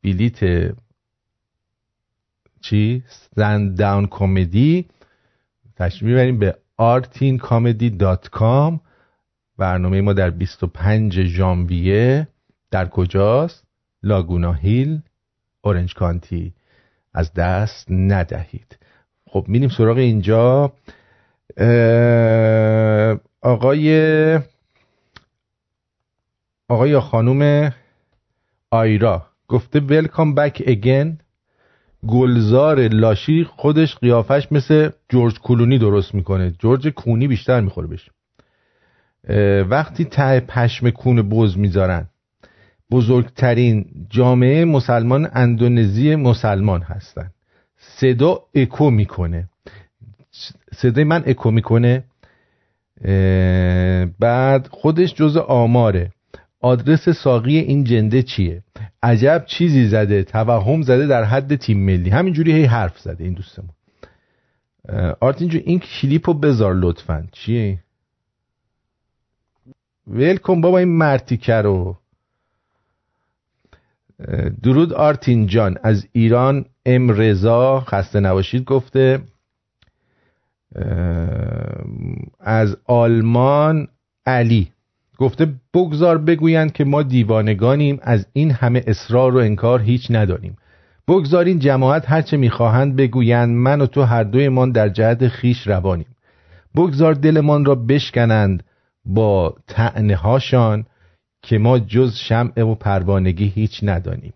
بلیت چی؟ زند داون کمدی تشریف می‌بریم به artincomedy.com برنامه ما در 25 ژانویه در کجاست؟ لاگونا هیل اورنج کانتی. از دست ندهید. خب میریم سراغ اینجا. آقای آقای یا خانوم آیرا. گفته ولکام بک اگین گلزار لاشی خودش قیافش مثل جورج کلونی درست می‌کنه. جورج کونی بیشتر می‌خوره بهش. اه، وقتی ته پشم کون بز می‌ذارن. بزرگترین جامعه مسلمان اندونزی مسلمان هستن. صدا اکو می‌کنه. صدای من اکو می‌کنه. بعد خودش جز آماره. آدرس ساقی این جنده چیه؟ عجب چیزی زده توهم زده در حد تیم ملی. همینجوری هی حرف زده این دوستمون. اه، آرتین جو این کلیپو بذار لطفا. چیه ولکن بابا این مرتیکه رو. درود آرتین جان. از ایران ام رضا خسته نباشید گفته. از آلمان علی. گفته بگذار بگویند که ما دیوانگانیم. از این همه اصرار و انکار هیچ نداریم بگذار این جماعت هرچه می‌خواهند بگویند من و تو هر دویمان در جهت خیش روانیم. بگذار دلمان را بشکنند. با تعنه هاشان که ما جز شمع و پروانگی هیچ ندانیم.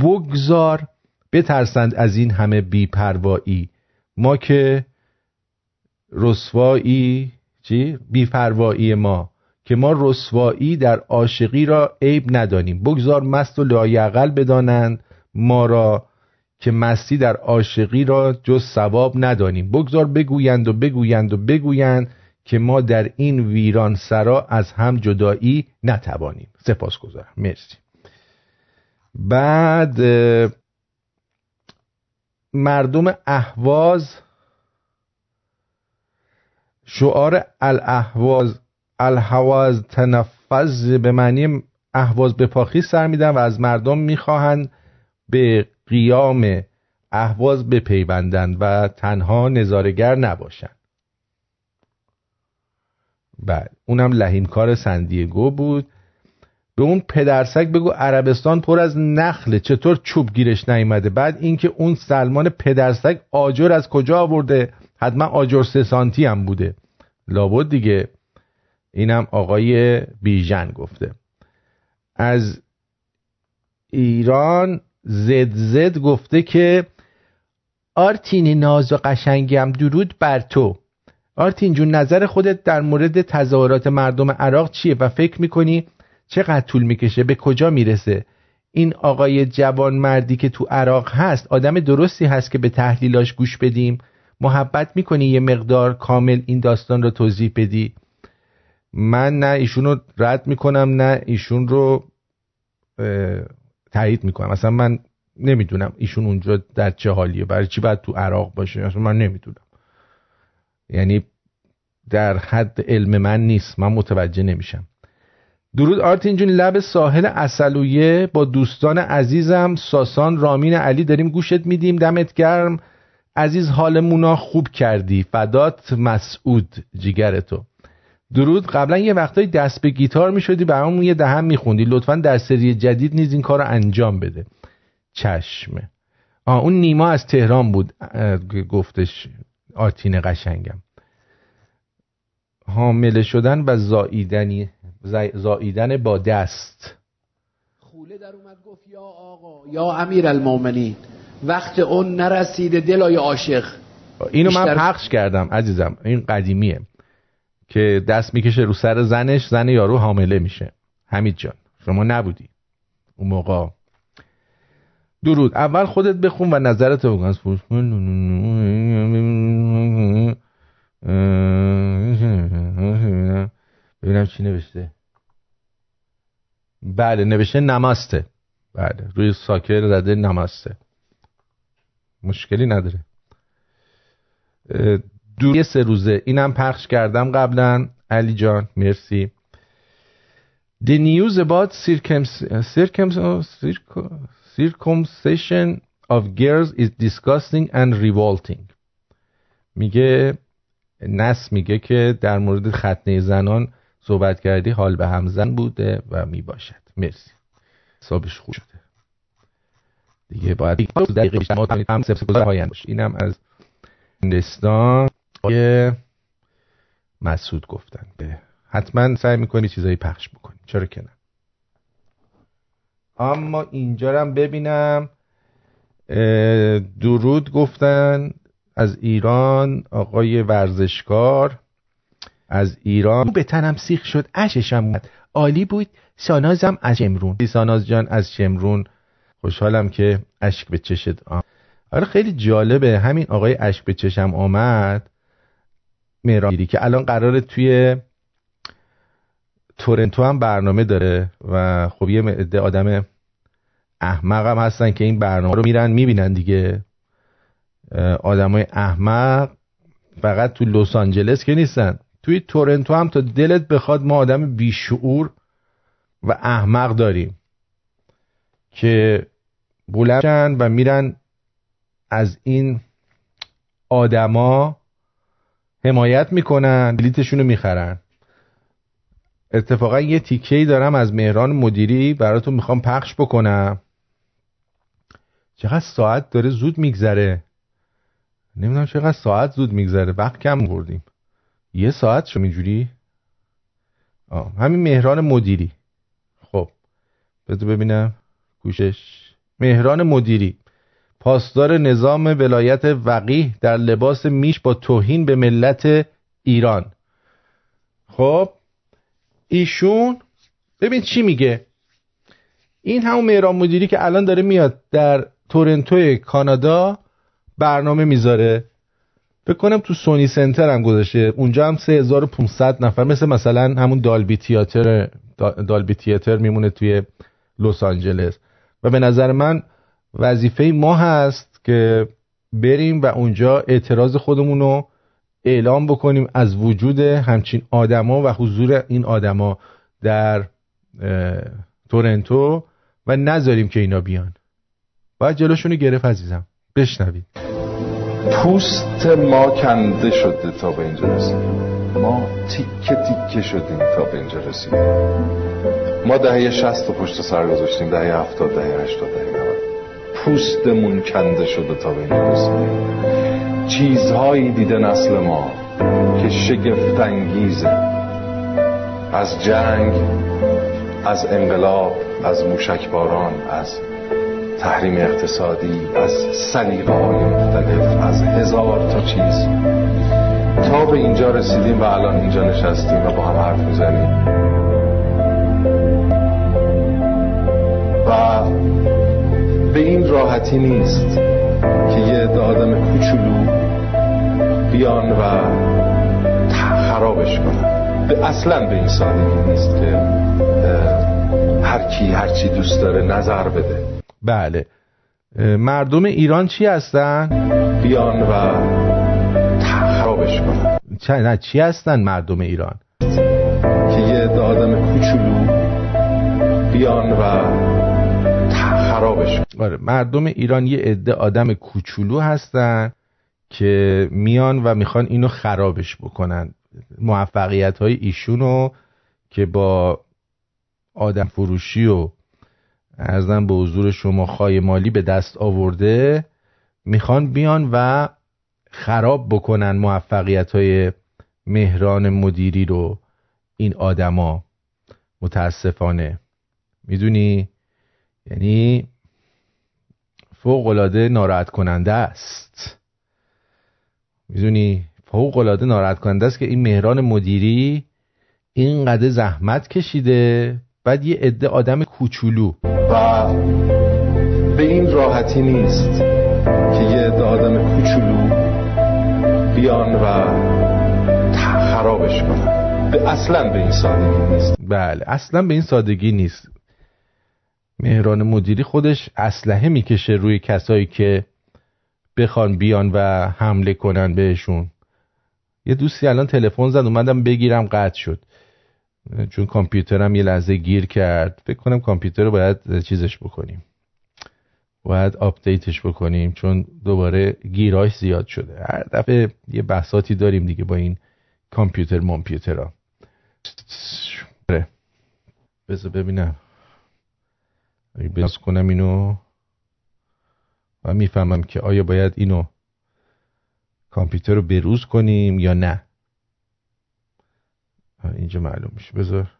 بگذار بترسند از این همه بیپروایی. ما که رسوایی چی؟ بیپروایی ما. که ما رسوایی در عاشقی را عیب ندانیم. بگذار مست و لایعقل بدانند ما را که مستی در عاشقی را جز ثواب ندانیم. بگذار بگویند و بگویند و بگویند که ما در این ویران سرا از هم جدایی نتوانیم. سپاس گذارم مرسی. بعد مردم اهواز شعار الاهواز الهواز تنفذ به معنی اهواز به پاخی سر میدن و از مردم می‌خواهند به قیام اهواز بپیوندند و تنها نظارگر نباشند بعد اونم لحیمکار سندیگو بود. به اون پدرسگ بگو عربستان پر از نخله. چطور چوب گیرش نیومده؟ بعد اینکه اون سلمان پدرسگ آجر از کجا آورده؟ حتما آجر سه سانتی هم بوده. لابد دیگه. اینم آقای بیژن گفته. از ایران زد زد گفته که آرتین ناز و قشنگم درود بر تو. آرتین جون نظر خودت در مورد تظاهرات مردم عراق چیه و فکر می‌کنی چقدر طول می‌کشه؟ به کجا می‌رسه؟ این آقای جوان مردی که تو عراق هست آدم درستی هست که به تحلیلاش گوش بدیم؟ محبت می‌کنی یه مقدار کامل این داستان رو توضیح بدی؟ من نه ایشون رو رد می‌کنم نه ایشون رو تایید می‌کنم. اصلا من نمی‌دونم ایشون اونجا در چه حالیه. برای چی باید تو عراق باشه؟ اصلا من نمی‌دونم. یعنی در حد علم من نیست. من متوجه نمیشم. درود آرتین جون لب ساحل اصلویه. با دوستان عزیزم ساسان رامین علی داریم گوشت میدیم. دمت گرم. عزیز حالمونا خوب کردی. فدات مسعود جیگر تو. درود. قبلا یه وقتایی دست به گیتار می‌شدی برامون یه دهم میخوندی. لطفا در سری جدید نیز این کار رو انجام بده. چشمه. آه اون نیما از تهران بود گفتش آرتین قشنگم. حامله شدن و زاییدنی زاییدن با دست. خوله در اومد گفت یا آقا یا امیر المومنین وقت اون نرسیده دلای عاشق. اینو من بیشتر- پخش کردم عزیزم این قدیمیه که دست می‌کشه رو سر زنش زن یارو حامله میشه. حمید جان شما نبودی اون موقع. درود. اول خودت بخون و نظرت بگو. فروش- ببینم چی نوشته. بله نوشته نماسته. بله روی ساکر زده نماسته. مشکلی نداره. دوی سه روزه. اینم پخش کردم قبلا. علی جان مرسی. The news about circ- circumcision of girls is disgusting and revolting. میگه نس میگه که در مورد ختنه زنان صحبت کردی حال به همزن بوده و می‌باشد. مرسی. حسابش خوب شده. دیگه باید دقیقه ما هم سپس گذار پایان باشه اینم از هندستان آقای مسعود گفتن به حتما سعی می‌کنی چیزایی پخش بکنی. چرا که نه؟ اما اینجا هم ببینم. درود گفتن. از ایران آقای ورزشکار. از ایران. به تنم سیخ شد اششم اومد. عالی بود. سانازم از شمرون. ساناز جان از شمرون. خوشحالم که اشک به چشت آمد آره خیلی جالبه. همین آقای اشک به چشم آمد. مهران که الان قراره توی تورنتو هم برنامه داره و خب یه عده آدم احمق هم هستن که این برنامه رو میرن می‌بینن دیگه. آدمای احمق فقط تو لس آنجلس که نیستن. توی تورنتو هم تا دلت بخواد ما آدم بیشعور و احمق داریم که بلند و میرن از این آدما حمایت می‌کنن بلیتشون رو می‌خرن. اتفاقا یه تیکه دارم از مهران مدیری براتون می‌خوام پخش بکنم. چقدر ساعت داره زود میگذره. نمی‌دونم چقدر ساعت زود میگذره. وقت کم بردیم. یه ساعت شو اینجوری همین مهران مدیری. خب بذار ببینم. گوشش مهران مدیری. پاسدار نظام ولایت وقیه در لباس میش با توهین به ملت ایران. خب ایشون ببین چی میگه. این همون مهران مدیری که الان داره میاد در تورنتو کانادا برنامه می‌ذاره. بکنم تو سونی سنتر هم گذاشته. اونجا هم 3500 نفر. مثل مثلا همون دالبی تیاتر دالبی تیاتر میمونه توی لس آنجلس. و به نظر من وظیفه ما هست که بریم و اونجا اعتراض خودمون رو اعلام بکنیم از وجود همچین آدما و حضور این آدما در تورنتو و نذاریم که اینا بیان. باید جلوشونو گرفت عزیزم. بشنوید. پوست ما کنده شده تا به اینجا رسیدیم ما تیکه تیکه شدیم تا به اینجا رسیدیم ما دهه شست و پشت سر گذاشتیم دهه هفتاد دهه هشتاد دهه نود. پوستمون کنده شده تا به اینجا رسیدیم چیزهایی دیده نسل ما که شگفت انگیزه از جنگ از انقلاب از موشکباران از تحریم اقتصادی از سلیقه های مختلف از هزار تا چیز. تا به اینجا رسیدیم و الان اینجا نشستیم و با هم حرف می‌زنیم. و به این راحتی نیست که یه عده آدم کوچولو بیان و خرابش کنن به اصلا به این سادگی نیست که هر کی هر چی دوست داره نظر بده. بله مردم ایران چی هستن؟ بیان و خرابش کنن چه نه چی هستن مردم ایران؟ که یه آدم کوچولو بیان و خرابش کنن آره مردم ایران یه عده آدم کوچولو هستن که میان و می‌خوان اینو خرابش بکنن موفقیت های ایشونو که با آدم فروشی و ارزم به حضور شما خای مالی به دست آورده می‌خوان بیان و خراب بکنن موفقیت های مهران مدیری رو این آدما. متاسفانه. می‌دونی؟ یعنی فوق العاده ناراحت کننده است. می‌دونی؟ فوق العاده ناراحت کننده است که این مهران مدیری اینقدر زحمت کشیده بعد یه عده آدم کوچولو. و به این راحتی نیست که یه عده آدم کوچولو بیان و خرابش کنن. به اصلا به این سادگی نیست. بله اصلا به این سادگی نیست. مهران مدیری خودش اسلحه می‌کشه روی کسایی که بخوان بیان و حمله کنن بهشون. یه دوستی الان تلفن زد اومدم بگیرم قطع شد. چون کامپیوترم یه لحظه گیر کرد. فکر کنم کامپیوتر رو باید چیزش بکنیم. باید آپدیتش بکنیم چون دوباره گیراش زیاد شده. هر دفعه یه بحثاتی داریم دیگه با این کامپیوتر مامپیوترها. بذار ببینم. باز کنم اینو. و می‌فهمم که آیا باید اینو کامپیوتر رو بروز کنیم یا نه. اینجا معلوم میشه. بذار.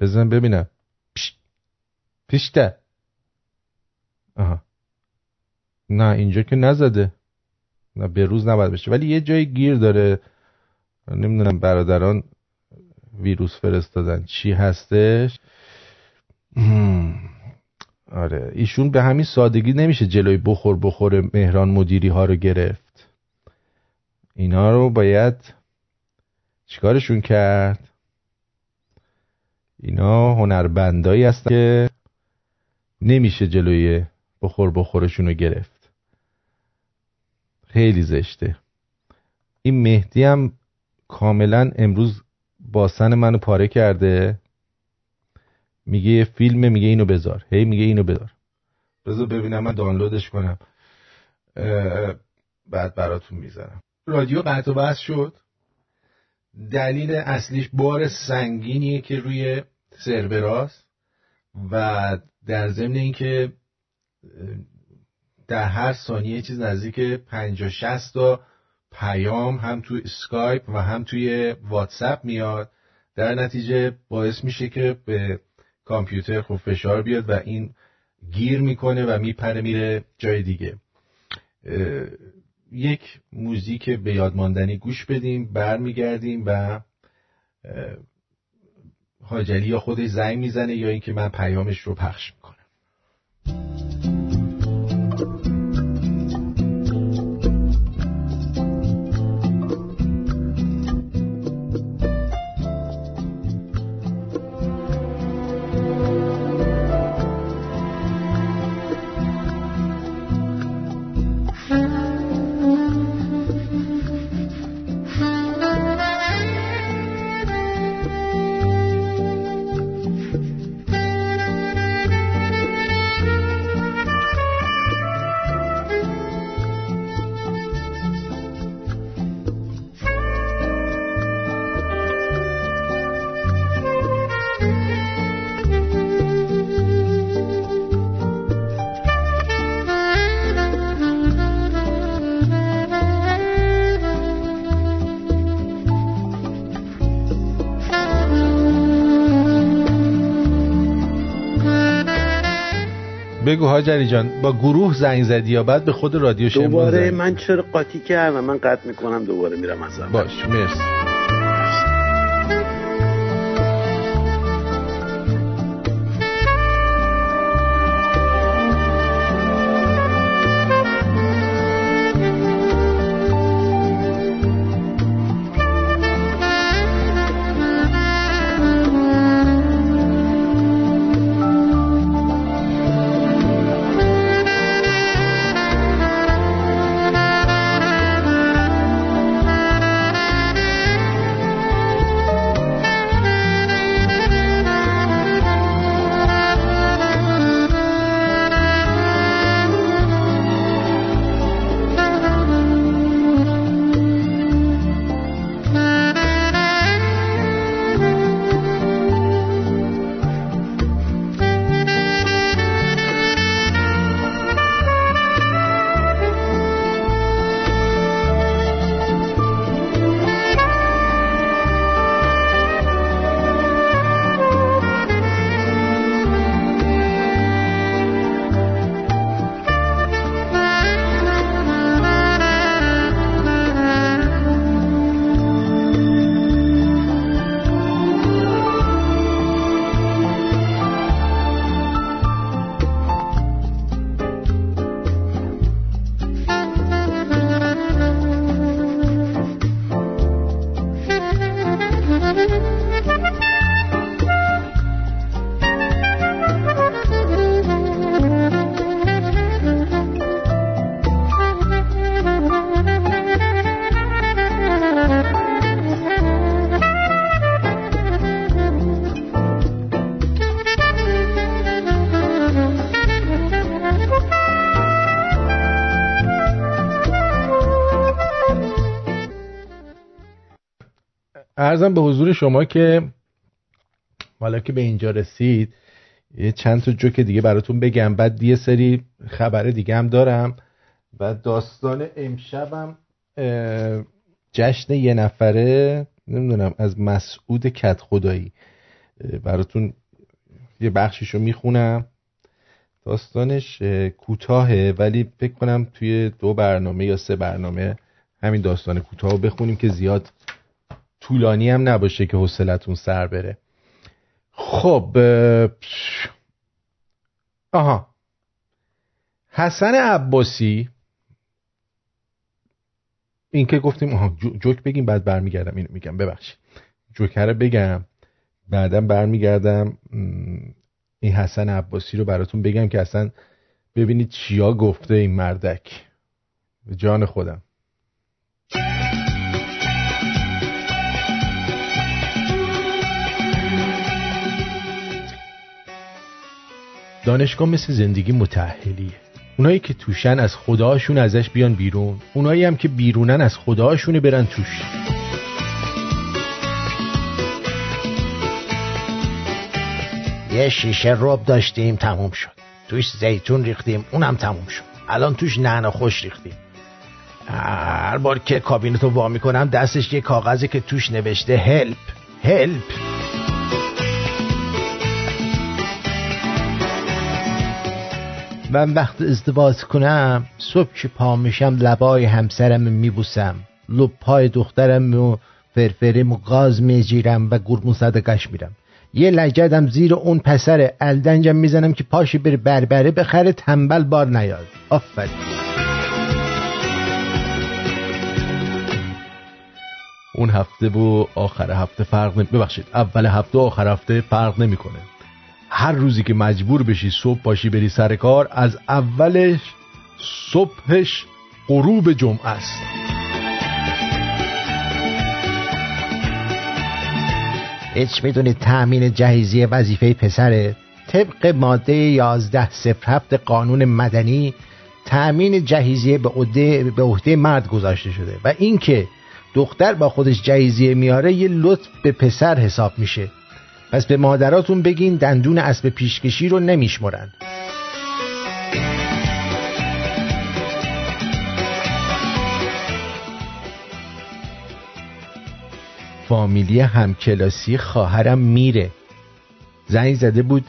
بزن ببینم. پیشته آها. نه اینجا که نزده. نه به روز نباید بشه. ولی یه جای گیر داره. نمی‌دونم برادران ویروس فرستادن. چی هستش. [CLEARS THROAT] آره. ایشون به همین سادگی نمیشه جلوی بخور بخور مهران مدیری ها رو گرفت. اینا رو باید چیکارشون کرد؟ اینا هنربندایی هستن که نمیشه جلوی بخور بخورشون رو گرفت. خیلی زشته. این مهدی هم کاملا امروز باسن منو پاره کرده. میگه یه فیلمه میگه اینو بذار. هی میگه اینو بذار. بذار ببینم من دانلودش کنم. بعد براتون می‌ذارم. رادیو قطع و وصل شد. دلیل اصلیش بار سنگینیه که روی سروراست و در ضمن اینکه در هر ثانیه یه چیز نزدیک 50 60 تا پیام هم توی اسکایپ و هم توی واتساپ میاد در نتیجه باعث میشه که به کامپیوتر خب فشار بیاد و این گیر می‌کنه و میپره میره جای دیگه. یک موزیک به یاد ماندنی گوش بدیم برمیگردیم و حاجلی یا خودش زنگ می‌زنه یا اینکه من پیامش رو پخش می‌کنم. بگو حاجلی جان با گروه زنگ زدی یا بعد به خود رادیو شمرون دوباره من چرا قاطی کردم؟ من قطع می‌کنم دوباره میرم از اول. باش مرسی. ارزم به حضور شما که حالا که به اینجا رسید یه چند تا جوک دیگه براتون بگم. بعد یه سری خبر دیگه هم دارم و داستان امشبم جشن یه نفره نمی‌دونم از مسعود کت خدایی براتون یه بخشیشو می‌خونم. داستانش اه، کوتاهه ولی فکر کنم توی دو برنامه یا سه برنامه همین داستان کوتاه بخونیم که زیاد طولانی هم نباشه که حوصلتون سر بره. خب آها. حسن عباسی این که گفتیم آها جو- جوک بگیم بعد برمیگردم اینو میگم ببخشید. جوکر رو بگم بعدا برمیگردم این حسن عباسی رو براتون بگم که اصلا ببینید چیا گفته این مردک. جان خودم. دانشگاه مثل زندگی متأهلیه. اونایی که توشن از خداشون ازش بیان بیرون اونایی هم که بیرونن از خداشونه برن توش. یه شیشه رب داشتیم تموم شد. توش زیتون ریختیم اونم تموم شد. الان توش نعنا خوش ریختیم. هر بار که کابینت رو وا می‌کنم دستش یه کاغذی که توش نوشته هلپ. هلپ. من وقت ازدواج کنم صبح که پا میشم لبای همسرم میبوسم. لپای دخترم و فرفرم و گاز میجیرم و گرمون صدقش میرم. یه لجدم زیر اون پسر الدنجم می‌زنم که پاشی بره بربره بخره تنبل بار نیاد. آفرین. اون هفته و آخر هفته فرق نمی... ببخشید اول هفته و آخر هفته فرق نمی‌کنه. هر روزی که مجبور بشی صبح پاشی بری سر کار از اولش صبحش غروب جمعه است. هیچ می‌دونید تأمین جهیزی وظیفه پسره طبق ماده 1107 قانون مدنی تأمین جهیزیه به عهده به عهده مرد گذاشته شده و اینکه دختر با خودش جهیزیه میاره یه لطف به پسر حساب میشه. پس به مادراتون بگین دندون اسب پیشکشی رو نمیشمرن. فامیلی همکلاسی خواهرم میره. زنگ زده بود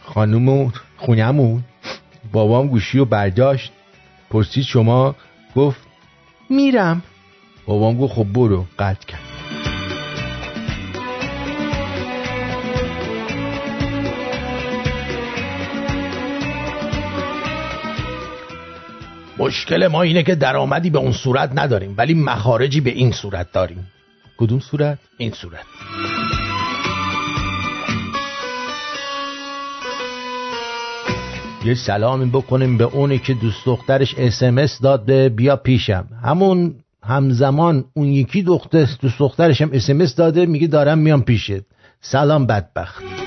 خانوم خونمون بابام گوشی رو برداشت. پرسید شما گفت میرم. بابام گفت خب برو قطع کرد. مشکل ما اینه که درآمدی به اون صورت نداریم ولی مخارجی به این صورت داریم. کدوم صورت؟ این صورت. یه سلامی بکنیم به اونی که دوست دخترش اسمس داد به بیا پیشم. همون همزمان اون یکی دختر دوست دخترش هم اسمس داده میگه دارم میام پیشت. سلام بدبخت.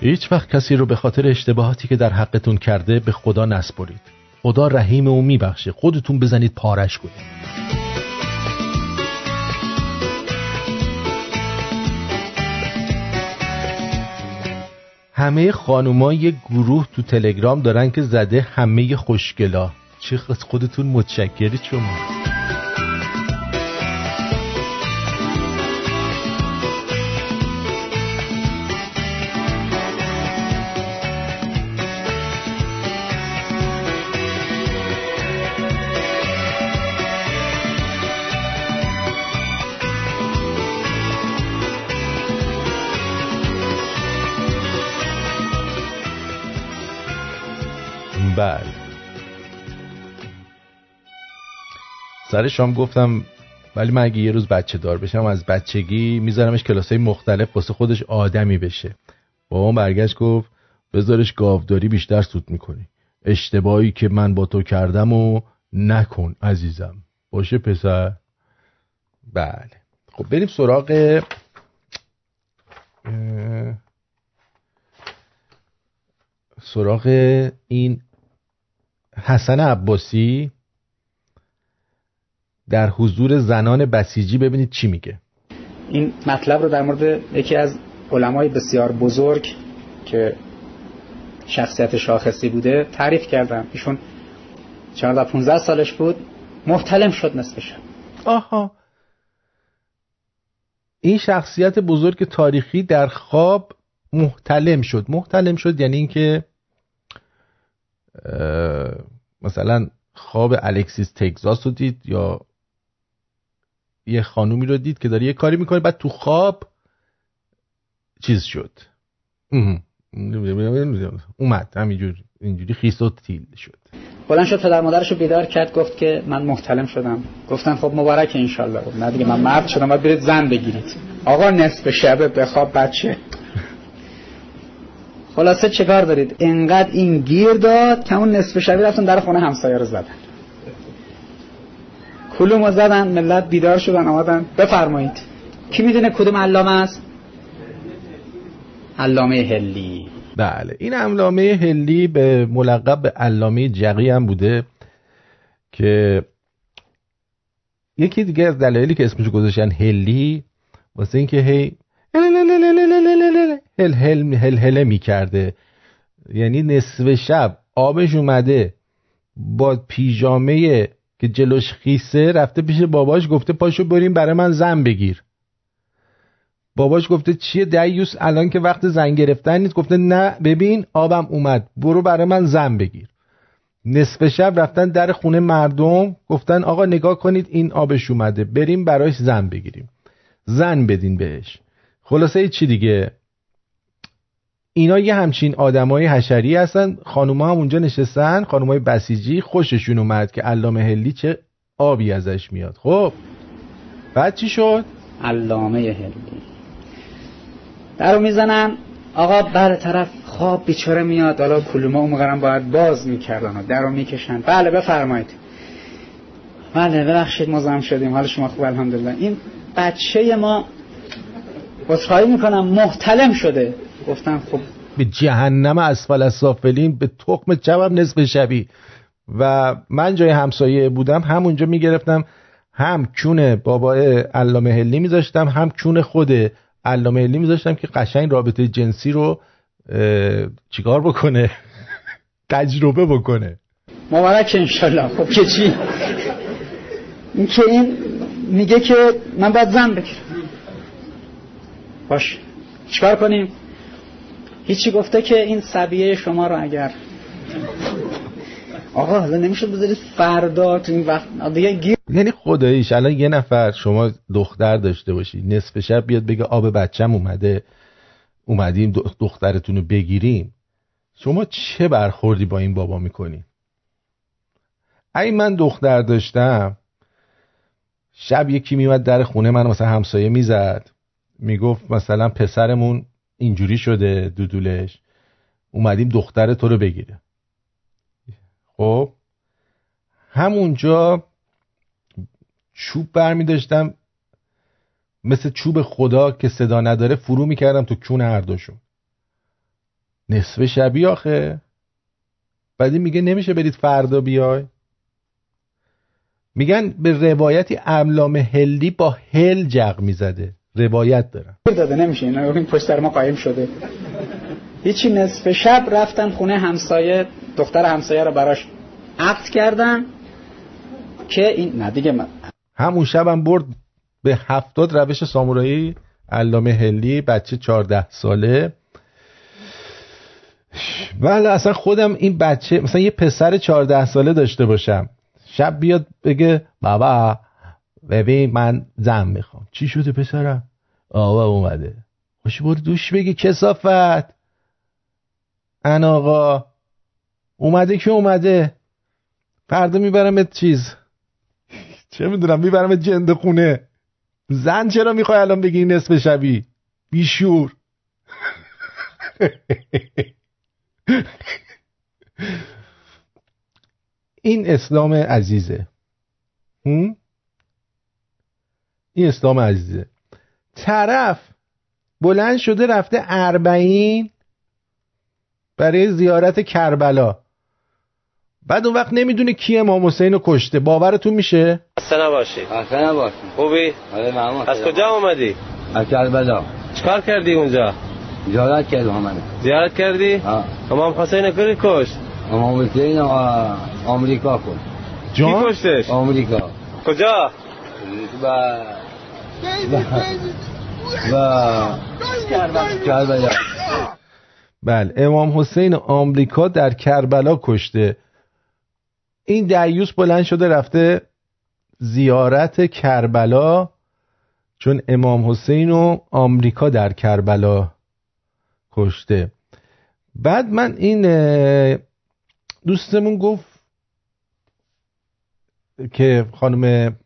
هیچ وقت کسی رو به خاطر اشتباهاتی که در حقتون کرده به خدا نسپرید. خدا رحیم و میبخشه. خودتون بزنید پارش کنید. همه خانوما یه گروه تو تلگرام دارن که زده همه خوشگلا. چه خودتون متشکرید شما. بله. سر شام گفتم ولی من اگه یه روز بچه دار بشم از بچگی میذارمش کلاسای مختلف واسه خودش آدمی بشه. بابام برگشت گفت بذارش گاوداری بیشتر سود می‌کنی. اشتباهی که من با تو کردم و نکن عزیزم. باشه پسر؟ بله. خب بریم سراغ سراغ این حسن عباسی در حضور زنان بسیجی ببینید چی میگه. این مطلب رو در مورد یکی از علمای بسیار بزرگ که شخصیت شاخصی بوده تعریف کردم. ایشون 14 15 سالش بود محتلم شد نصف شب آها. این شخصیت بزرگ تاریخی در خواب محتلم شد. محتلم شد یعنی اینکه مثلا خواب الکسیس تگزاس رو دید یا یه خانومی رو دید که داره یه کاری می‌کنه بعد تو خواب چیز شد. اومد همینجور اینجوری خیس و تیل شد. بلند شد پدر مادرش رو بیدار کرد گفت که من محتلم شدم. گفتن خب مبارک انشالله. نه دیگه من مرد شدم باید برید زن بگیرید. آقا نصف شبه بخواب بچه. خلاصه چه کار دارید؟ انقدر این گیر داد که اون نصف شبی رفتن در خونه همسایه رو زدن. کلوم رو زدن ملت بیدار شدن آمدن. بفرمایید. کی می‌دونه کدوم علامه است؟ علامه هلی بله این علامه هلی به ملقب به علامه جقی هم بوده که یکی دیگه از دلایلی که اسمش گذاشتن هلی واسه اینکه هی هل هل هل هل می‌کرده. یعنی نصف شب آبش اومده. با پیژامه که جلوش خیسه رفته پیش باباش گفته پاشو بریم برای من زن بگیر. باباش گفته چیه دیوس؟ الان که وقت زن گرفتن نیست. گفته نه ببین آبم اومد. برو برای من زن بگیر. نصف شب رفتن در خونه مردم. گفتن آقا نگاه کنید این آبش اومده. بریم براش زن بگیریم. زن بدین بهش. خلاصه چی دیگه؟ اینا یه همچین آدمای حشری هستن. خانوما هم اونجا نشستن. خانومای بسیجی خوششون اومد که علامه هلی چه آبی ازش میاد. خب بعد چی شد؟ علامه هلی. درو می‌زنن. آقا بر طرف خواب بیچاره میاد. حالا کلوما اون باید باز می‌کردن درو می‌کشن. بله بفرمایید. بله ببخشید مزاحم شدیم. حال شما خوب الحمدلله. این بچه ما عذرخواهی می‌کنم محتلم شده. گفتن خب به جهنم اسفل از سافلین به تخم چوب نصف شبی و من جای همسایه بودم همونجا می‌گرفتم. هم کون بابا علامه هلی میذاشتم هم کون خود علامه هلی میذاشتم که قشنگ رابطه جنسی رو چیکار بکنه؟ [LAUGHS] تجربه بکنه. مبارک انشالله. خب که چی؟ این که این میگه که من باید زن بگیرم باش. چیکار کنیم؟ هیچی گفته که این سبیه شما رو اگر آقا حالا نمیشه بذارید فردا تو این وقت دیگه گیر یعنی خداییش الان یه نفر شما دختر داشته باشی نصف شب بیاد بگه آب بچم اومده اومدیم دخترتون رو بگیریم. شما چه برخوردی با این بابا می‌کنی؟ اگه من دختر داشتم شب یکی میومد در خونه من مثلا همسایه می‌زد می‌گفت مثلا پسرمون اینجوری شده دودولش. اومدیم دختر تو رو بگیره خب همونجا چوب برمی داشتم مثل چوب خدا که صدا نداره فرو می‌کردم تو کون هر دوشون. نصف شبی آخه. بعدی میگه نمیشه برید فردا بیای. میگن به روایتی علامه هلی با هل جق می‌زده. روایت دارن داده نمیشه اینا. این پشت سر ما قایم شده. هیچی نصف شب رفتن خونه همسایه دختر همسایه رو براش عقد کردن که این نه دیگه من همون شبم برد به هفتاد روش سامورایی علامه هلی بچه چهارده ساله. بله اصلا خودم این بچه مثلا یه پسر چهارده ساله داشته باشم. شب بیاد بگه بابا ببین من زن می‌خوام. چی شده پسرم؟ آقا اومده. خوشی برو دوش بگی کسافت. ان آقا. اومده که اومده. فردا میبرمت چیز. [LAUGHS] چه می‌دونم میبرمت جنده خونه. زن چرا می‌خوای الان بگی نصف شبی؟ بیشور. [LAUGHS] این اسلام عزیزه. این اسلام عزیزه. طرف بلند شده رفته اربعین برای زیارت کربلا بعد اون وقت نمی‌دونه کی امام حسین رو کشته باورتون میشه؟ خسته نباشی خسته نباشی خوبی؟ آره از کجا اومدی؟ از کربلا چکار کردی اونجا؟ زیارت کردم آمده زیارت کردی؟ ها امام حسین کی کشت؟ امام حسین آمریکا کشت کی کشتش؟ آمریکا کجا؟ و و بله امام حسین آمریکا در کربلا کشته. این دیوس بلند شده رفته زیارت کربلا چون امام حسین و آمریکا در کربلا کشته. بعد من این دوستمون گفت که خانم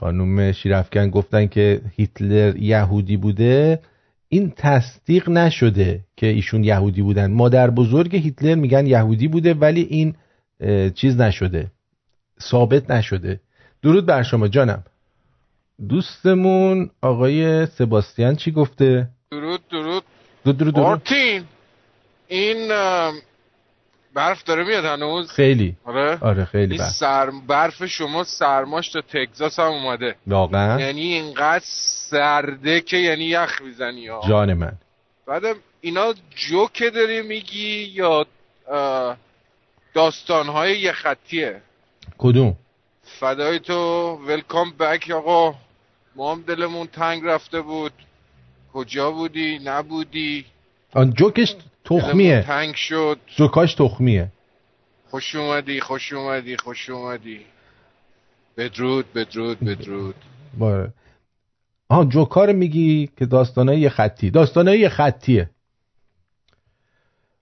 خانم شیرافکن گفتن که هیتلر یهودی بوده این تصدیق نشده که ایشون یهودی بودن مادر بزرگ هیتلر میگن یهودی بوده ولی این چیز نشده ثابت نشده درود بر شما جانم دوستمون آقای سباستیان چی گفته؟ درود درود درود درود, درود. مارتین این برف داره میاد هنوز؟ خیلی. آره؟ آره خیلی برف. سر... برف شما سرماش تا تگزاس هم اومده. واقعا؟ یعنی اینقدر سرده که یعنی یخ می‌زنی ها. جان من. بعدم اینا جوکه داری میگی یا داستانهای یه خطیه؟ کدوم؟ فدای تو ولکام بک آقا. ما هم دلمون تنگ رفته بود. کجا بودی؟ نبودی؟ آن جوکش تخمیه. تنگ شد. جوکاش تخمیه. خوش اومدی خوش اومدی خوش اومدی. بدرود بدرود بدرود. باره آها جوکار میگی که داستانای یه خطی. داستانای یه خطیه.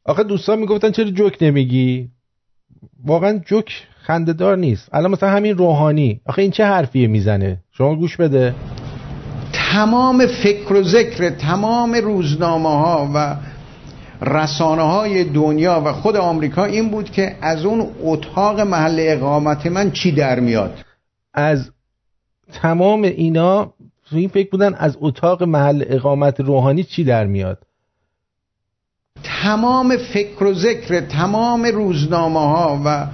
آخه دوستان می‌گفتن چرا جوک نمیگی؟ واقعا جوک خندهدار نیست. الان مثلا همین روحانی. آخه این چه حرفیه می‌زنه؟ شما گوش بده. تمام فکر و ذکر تمام روزنامه ها و رسانه های دنیا و خود آمریکا این بود که از اون اتاق محل اقامت من چی در میاد؟ از تمام اینا تو این فکر بودن از اتاق محل اقامت روحانی چی در میاد؟ تمام فکر و ذکر تمام روزنامه ها و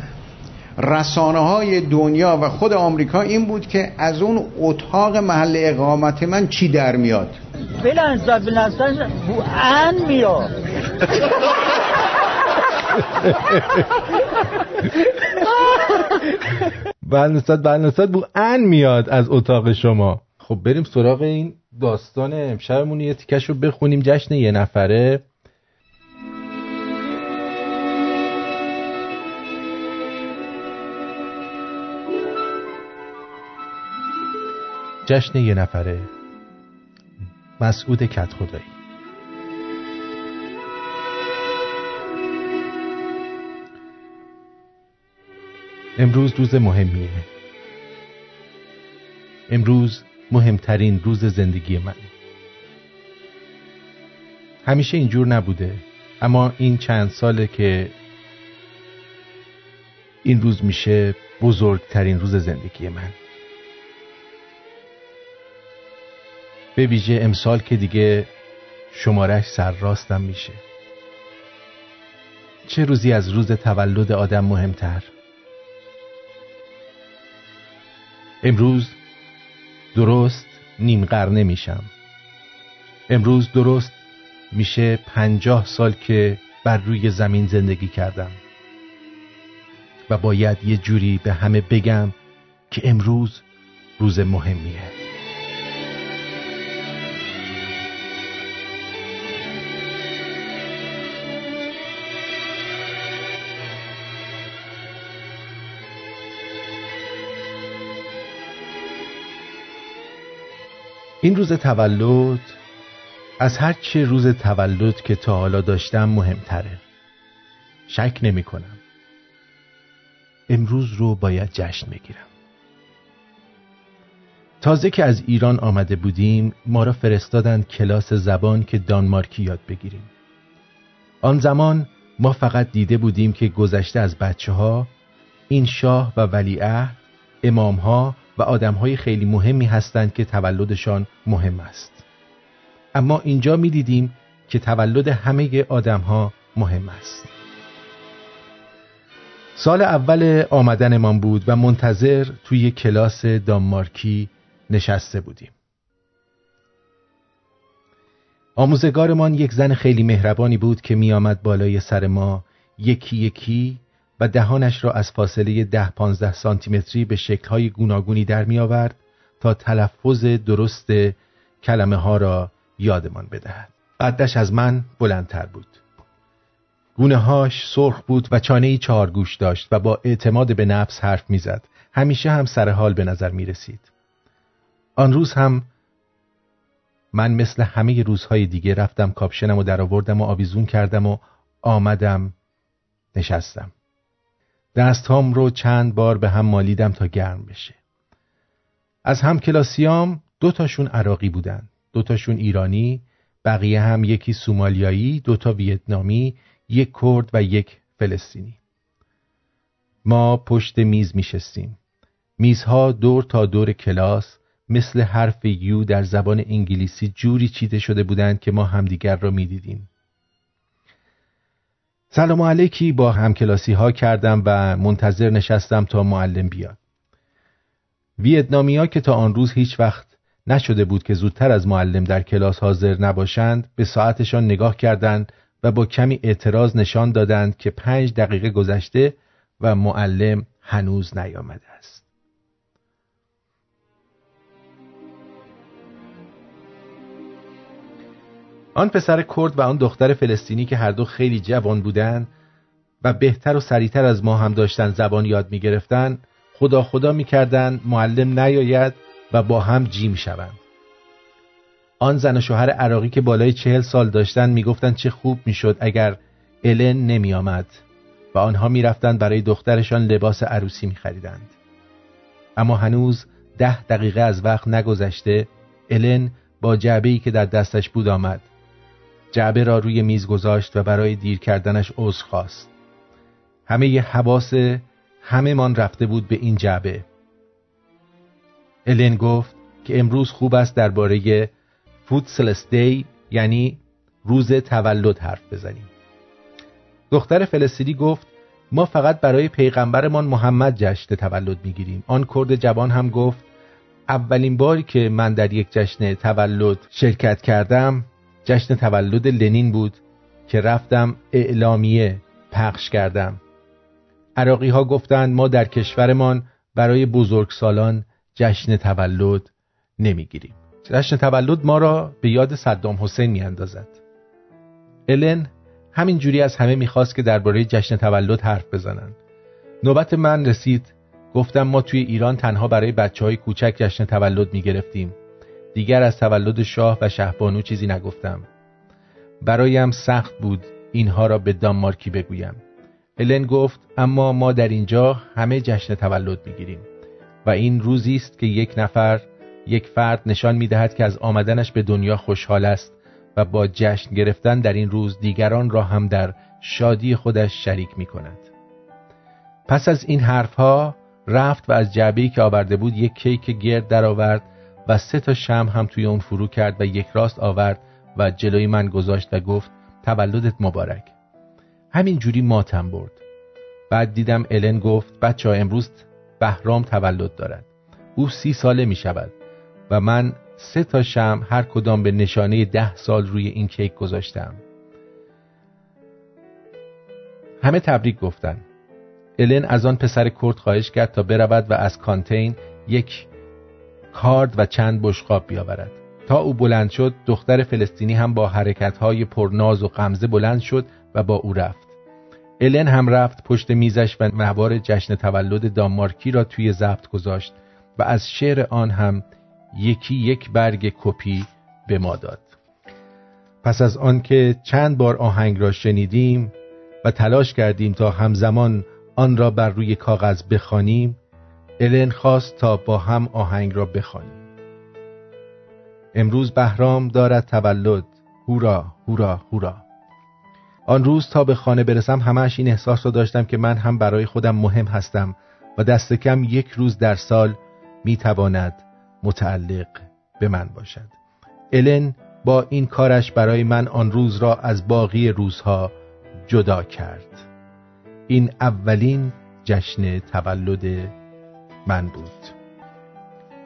رسانه های دنیا و خود آمریکا این بود که از اون اتاق محل اقامت من چی در میاد؟ بلنزا بلنزا بو ان میاد. بلنسات بلنسات بو ان میاد از اتاق شما. خب بریم سراغ این داستان امشبمون یه تیکش رو بخونیم. جشن یه نفره. جشن یه نفره. مسعود کت خدایی امروز روز مهمیه. امروز مهمترین روز زندگی من. همیشه اینجور نبوده اما این چند ساله که این روز میشه بزرگترین روز زندگی من. به ویژه امسال که دیگه شمارش سر راستم میشه. چه روزی از روز تولد آدم مهمتر؟ امروز درست نیم قرنه میشم. امروز درست میشه پنجاه سال که بر روی زمین زندگی کردم. و باید یه جوری به همه بگم که امروز روز مهمیه. این روز تولد از هر چه روز تولد که تا حالا داشتم مهمتره. شک نمی کنم. امروز رو باید جشن بگیرم. تازه که از ایران آمده بودیم ما را فرستادند کلاس زبان که دانمارکی یاد بگیریم. آن زمان ما فقط دیده بودیم که گذشته از بچه ها این شاه و ولیعهد امام ها و آدم های خیلی مهمی هستند که تولدشان مهم است. اما اینجا می دیدیم که تولد همه آدم ها مهم است. سال اول آمدنمان بود و منتظر توی کلاس دانمارکی نشسته بودیم. آموزگارمان یک زن خیلی مهربانی بود که می آمد بالای سر ما یکی یکی و دهانش را از فاصله ده پانزده سانتیمتری به شکلهای گوناگونی در می آورد تا تلفظ درست کلمه ها را یادمان بدهد قدش از من بلندتر بود گونه هاش سرخ بود و چانه ای چهارگوش داشت و با اعتماد به نفس حرف می‌زد. همیشه هم سر حال به نظر می رسید. آن روز هم من مثل همه روزهای دیگه رفتم کاپشنم و درآوردم و آویزون کردم و آمدم نشستم. دستهام رو چند بار به هم مالیدم تا گرم بشه. از هم کلاسیام دو تاشون عراقی بودن. دو تاشون ایرانی، بقیه هم یکی سومالیایی، دو تا ویتنامی، یک کرد و یک فلسطینی. ما پشت میز میشستیم. میزها دور تا دور کلاس مثل حرف یو در زبان انگلیسی جوری چیده شده بودند که ما همدیگر را می‌دیدیم. سلام علیکی با همکلاسی ها کردم و منتظر نشستم تا معلم بیاد. ویتنامیا که تا آن روز هیچ وقت نشده بود که زودتر از معلم در کلاس حاضر نباشند به ساعتشان نگاه کردند و با کمی اعتراض نشان دادند که پنج دقیقه گذشته و معلم هنوز نیامده است. آن پسر کرد و آن دختر فلسطینی که هر دو خیلی جوان بودند و بهتر و سریعتر از ما هم داشتن زبان یاد می گرفتن خدا خدا می کردن معلم نیاید و با هم جیم شوند. آن زن و شوهر عراقی که بالای چهل سال داشتن می‌گفتند چه خوب می‌شد اگر الن نمی آمد و آنها می‌رفتند برای دخترشان لباس عروسی می خریدند. اما هنوز ده دقیقه از وقت نگذشته الن با جعبه ای که در دستش بود آمد. جعبه را روی میز گذاشت و برای دیر کردنش عذر خواست. همه ی حواس همه من رفته بود به این جعبه. الن گفت که امروز خوب است درباره فودسلس دی یعنی روز تولد حرف بزنیم. دختر فلسطینی گفت ما فقط برای پیغمبرمان محمد جشن تولد می‌گیریم. آن کرد جوان هم گفت اولین باری که من در یک جشن تولد شرکت کردم جشن تولد لنین بود که رفتم اعلامیه پخش کردم. عراقی ها گفتند ما در کشورمان برای بزرگسالان جشن تولد نمی‌گیریم. جشن تولد ما را به یاد صدام حسین میاندازد. الن همین جوری از همه می‌خواست که درباره جشن تولد حرف بزنند. نوبت من رسید گفتم ما توی ایران تنها برای بچه های کوچک جشن تولد می‌گرفتیم. دیگر از تولد شاه و شهبانو چیزی نگفتم. برایم سخت بود اینها را به دانمارکی بگویم. الن گفت اما ما در اینجا همه جشن تولد می‌گیریم و این روزی است که یک نفر یک فرد نشان می‌دهد که از آمدنش به دنیا خوشحال است و با جشن گرفتن در این روز دیگران را هم در شادی خودش شریک می کند. پس از این حرفها رفت و از جعبه‌ای که آورده بود یک کیک گرد درآورد و سه تا شم هم توی اون فرو کرد و یک راست آورد و جلوی من گذاشت و گفت تولدت مبارک. همین جوری ماتم برد. بعد دیدم الن گفت بچه ها امروز بهرام تولد دارد. او سی ساله می شود و من سه تا شم هر کدام به نشانه ده سال روی این کیک گذاشتم. همه تبریک گفتن. الن از آن پسر کرد خواهش کرد تا برود و از کانتین یک کارد و چند بشقاب بیاورد. تا او بلند شد دختر فلسطینی هم با حرکتهای پرناز و غمزه بلند شد و با او رفت. الن هم رفت پشت میزش و نوار جشن تولد دانمارکی را توی ضبط گذاشت و از شعر آن هم یکی یک برگ کپی به ما داد. پس از آنکه چند بار آهنگ را شنیدیم و تلاش کردیم تا همزمان آن را بر روی کاغذ بخوانیم الن خواست تا با هم آهنگ را بخوانیم. امروز بهرام دارد تولد. هورا هورا هورا. آن روز تا به خانه برسم همش این احساس را داشتم که من هم برای خودم مهم هستم و دست کم یک روز در سال می‌تواند متعلق به من باشد. الن با این کارش برای من آن روز را از باقی روزها جدا کرد. این اولین جشن تولد من بود.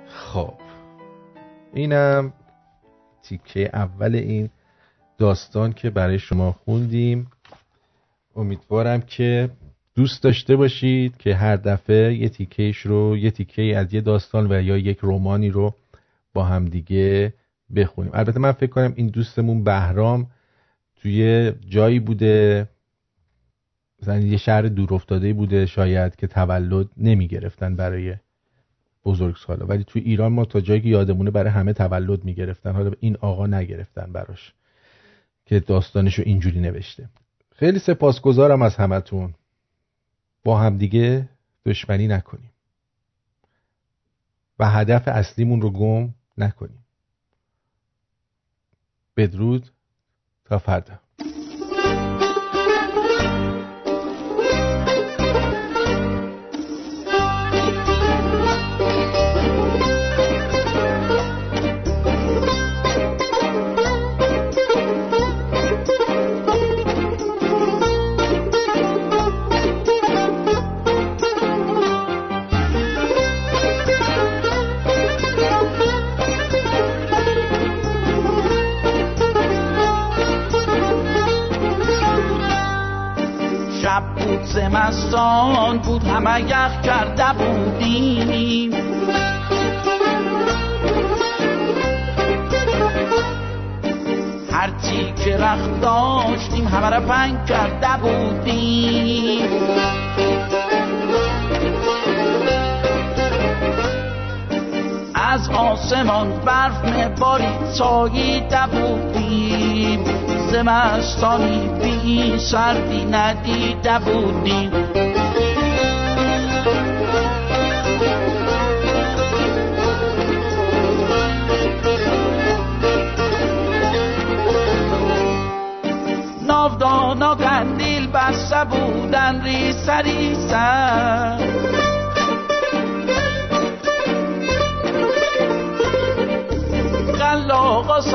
خب. اینم تیکه اول این داستان که برای شما خوندیم. امیدوارم که دوست داشته باشید که هر دفعه یه تیکهش رو یه تیکه از یه داستان و یا یک رومانی رو با هم دیگه بخونیم. البته من فکر کنم این دوستمون بهرام توی جایی بوده مثلا یه شهر دور افتاده بوده شاید که تولد نمی گرفتن برای بزرگ سالا. ولی تو ایران ما تا جایی که یادمونه برای همه تولد می گرفتن حالا این آقا نگرفتن براش که داستانشو اینجوری نوشته. خیلی سپاسگزارم از همتون. با همدیگه دشمنی نکنیم. و هدف اصلیمون رو گم نکنیم. بدرود تا فردا. بود زمستان بود همه یخ کرده بودیم. هرچی که رخت داشتیم همه را پنگ کرده بودیم. از آسمان برف مبارید ساییده بودیم. زمستانی بی سردی ندیده بودیم ناودانا قندیل بسته بودن ریسه ریسه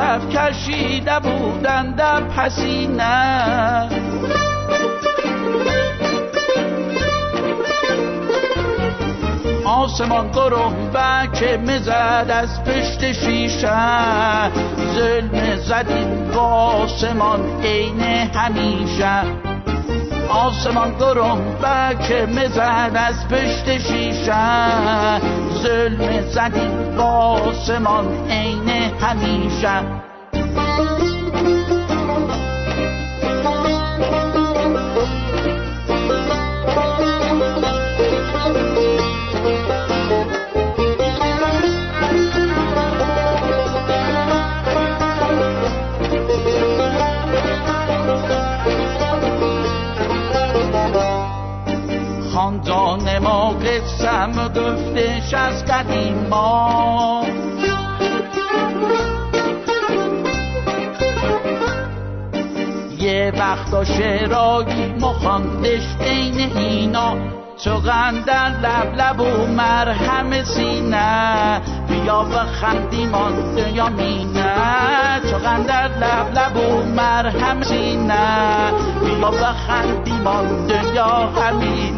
صف کشیده بودن در پسینه. آسمان گروه که مزد از پشت شیشه. ظلم زدیم با آسمان عین همیشه. آسمان گروه که مزد از پشت شیشه. ظلم زدیم با آسمان عین همیشه گفتش از قدیما یه وقتا شعرایی مخاندش بین اینا. چو در لب لب و مرهم سینه. بیا و خندیمان دنیا مینه. چو در لب لب و مرهم سینه. بیا و خندیمان دنیا همینه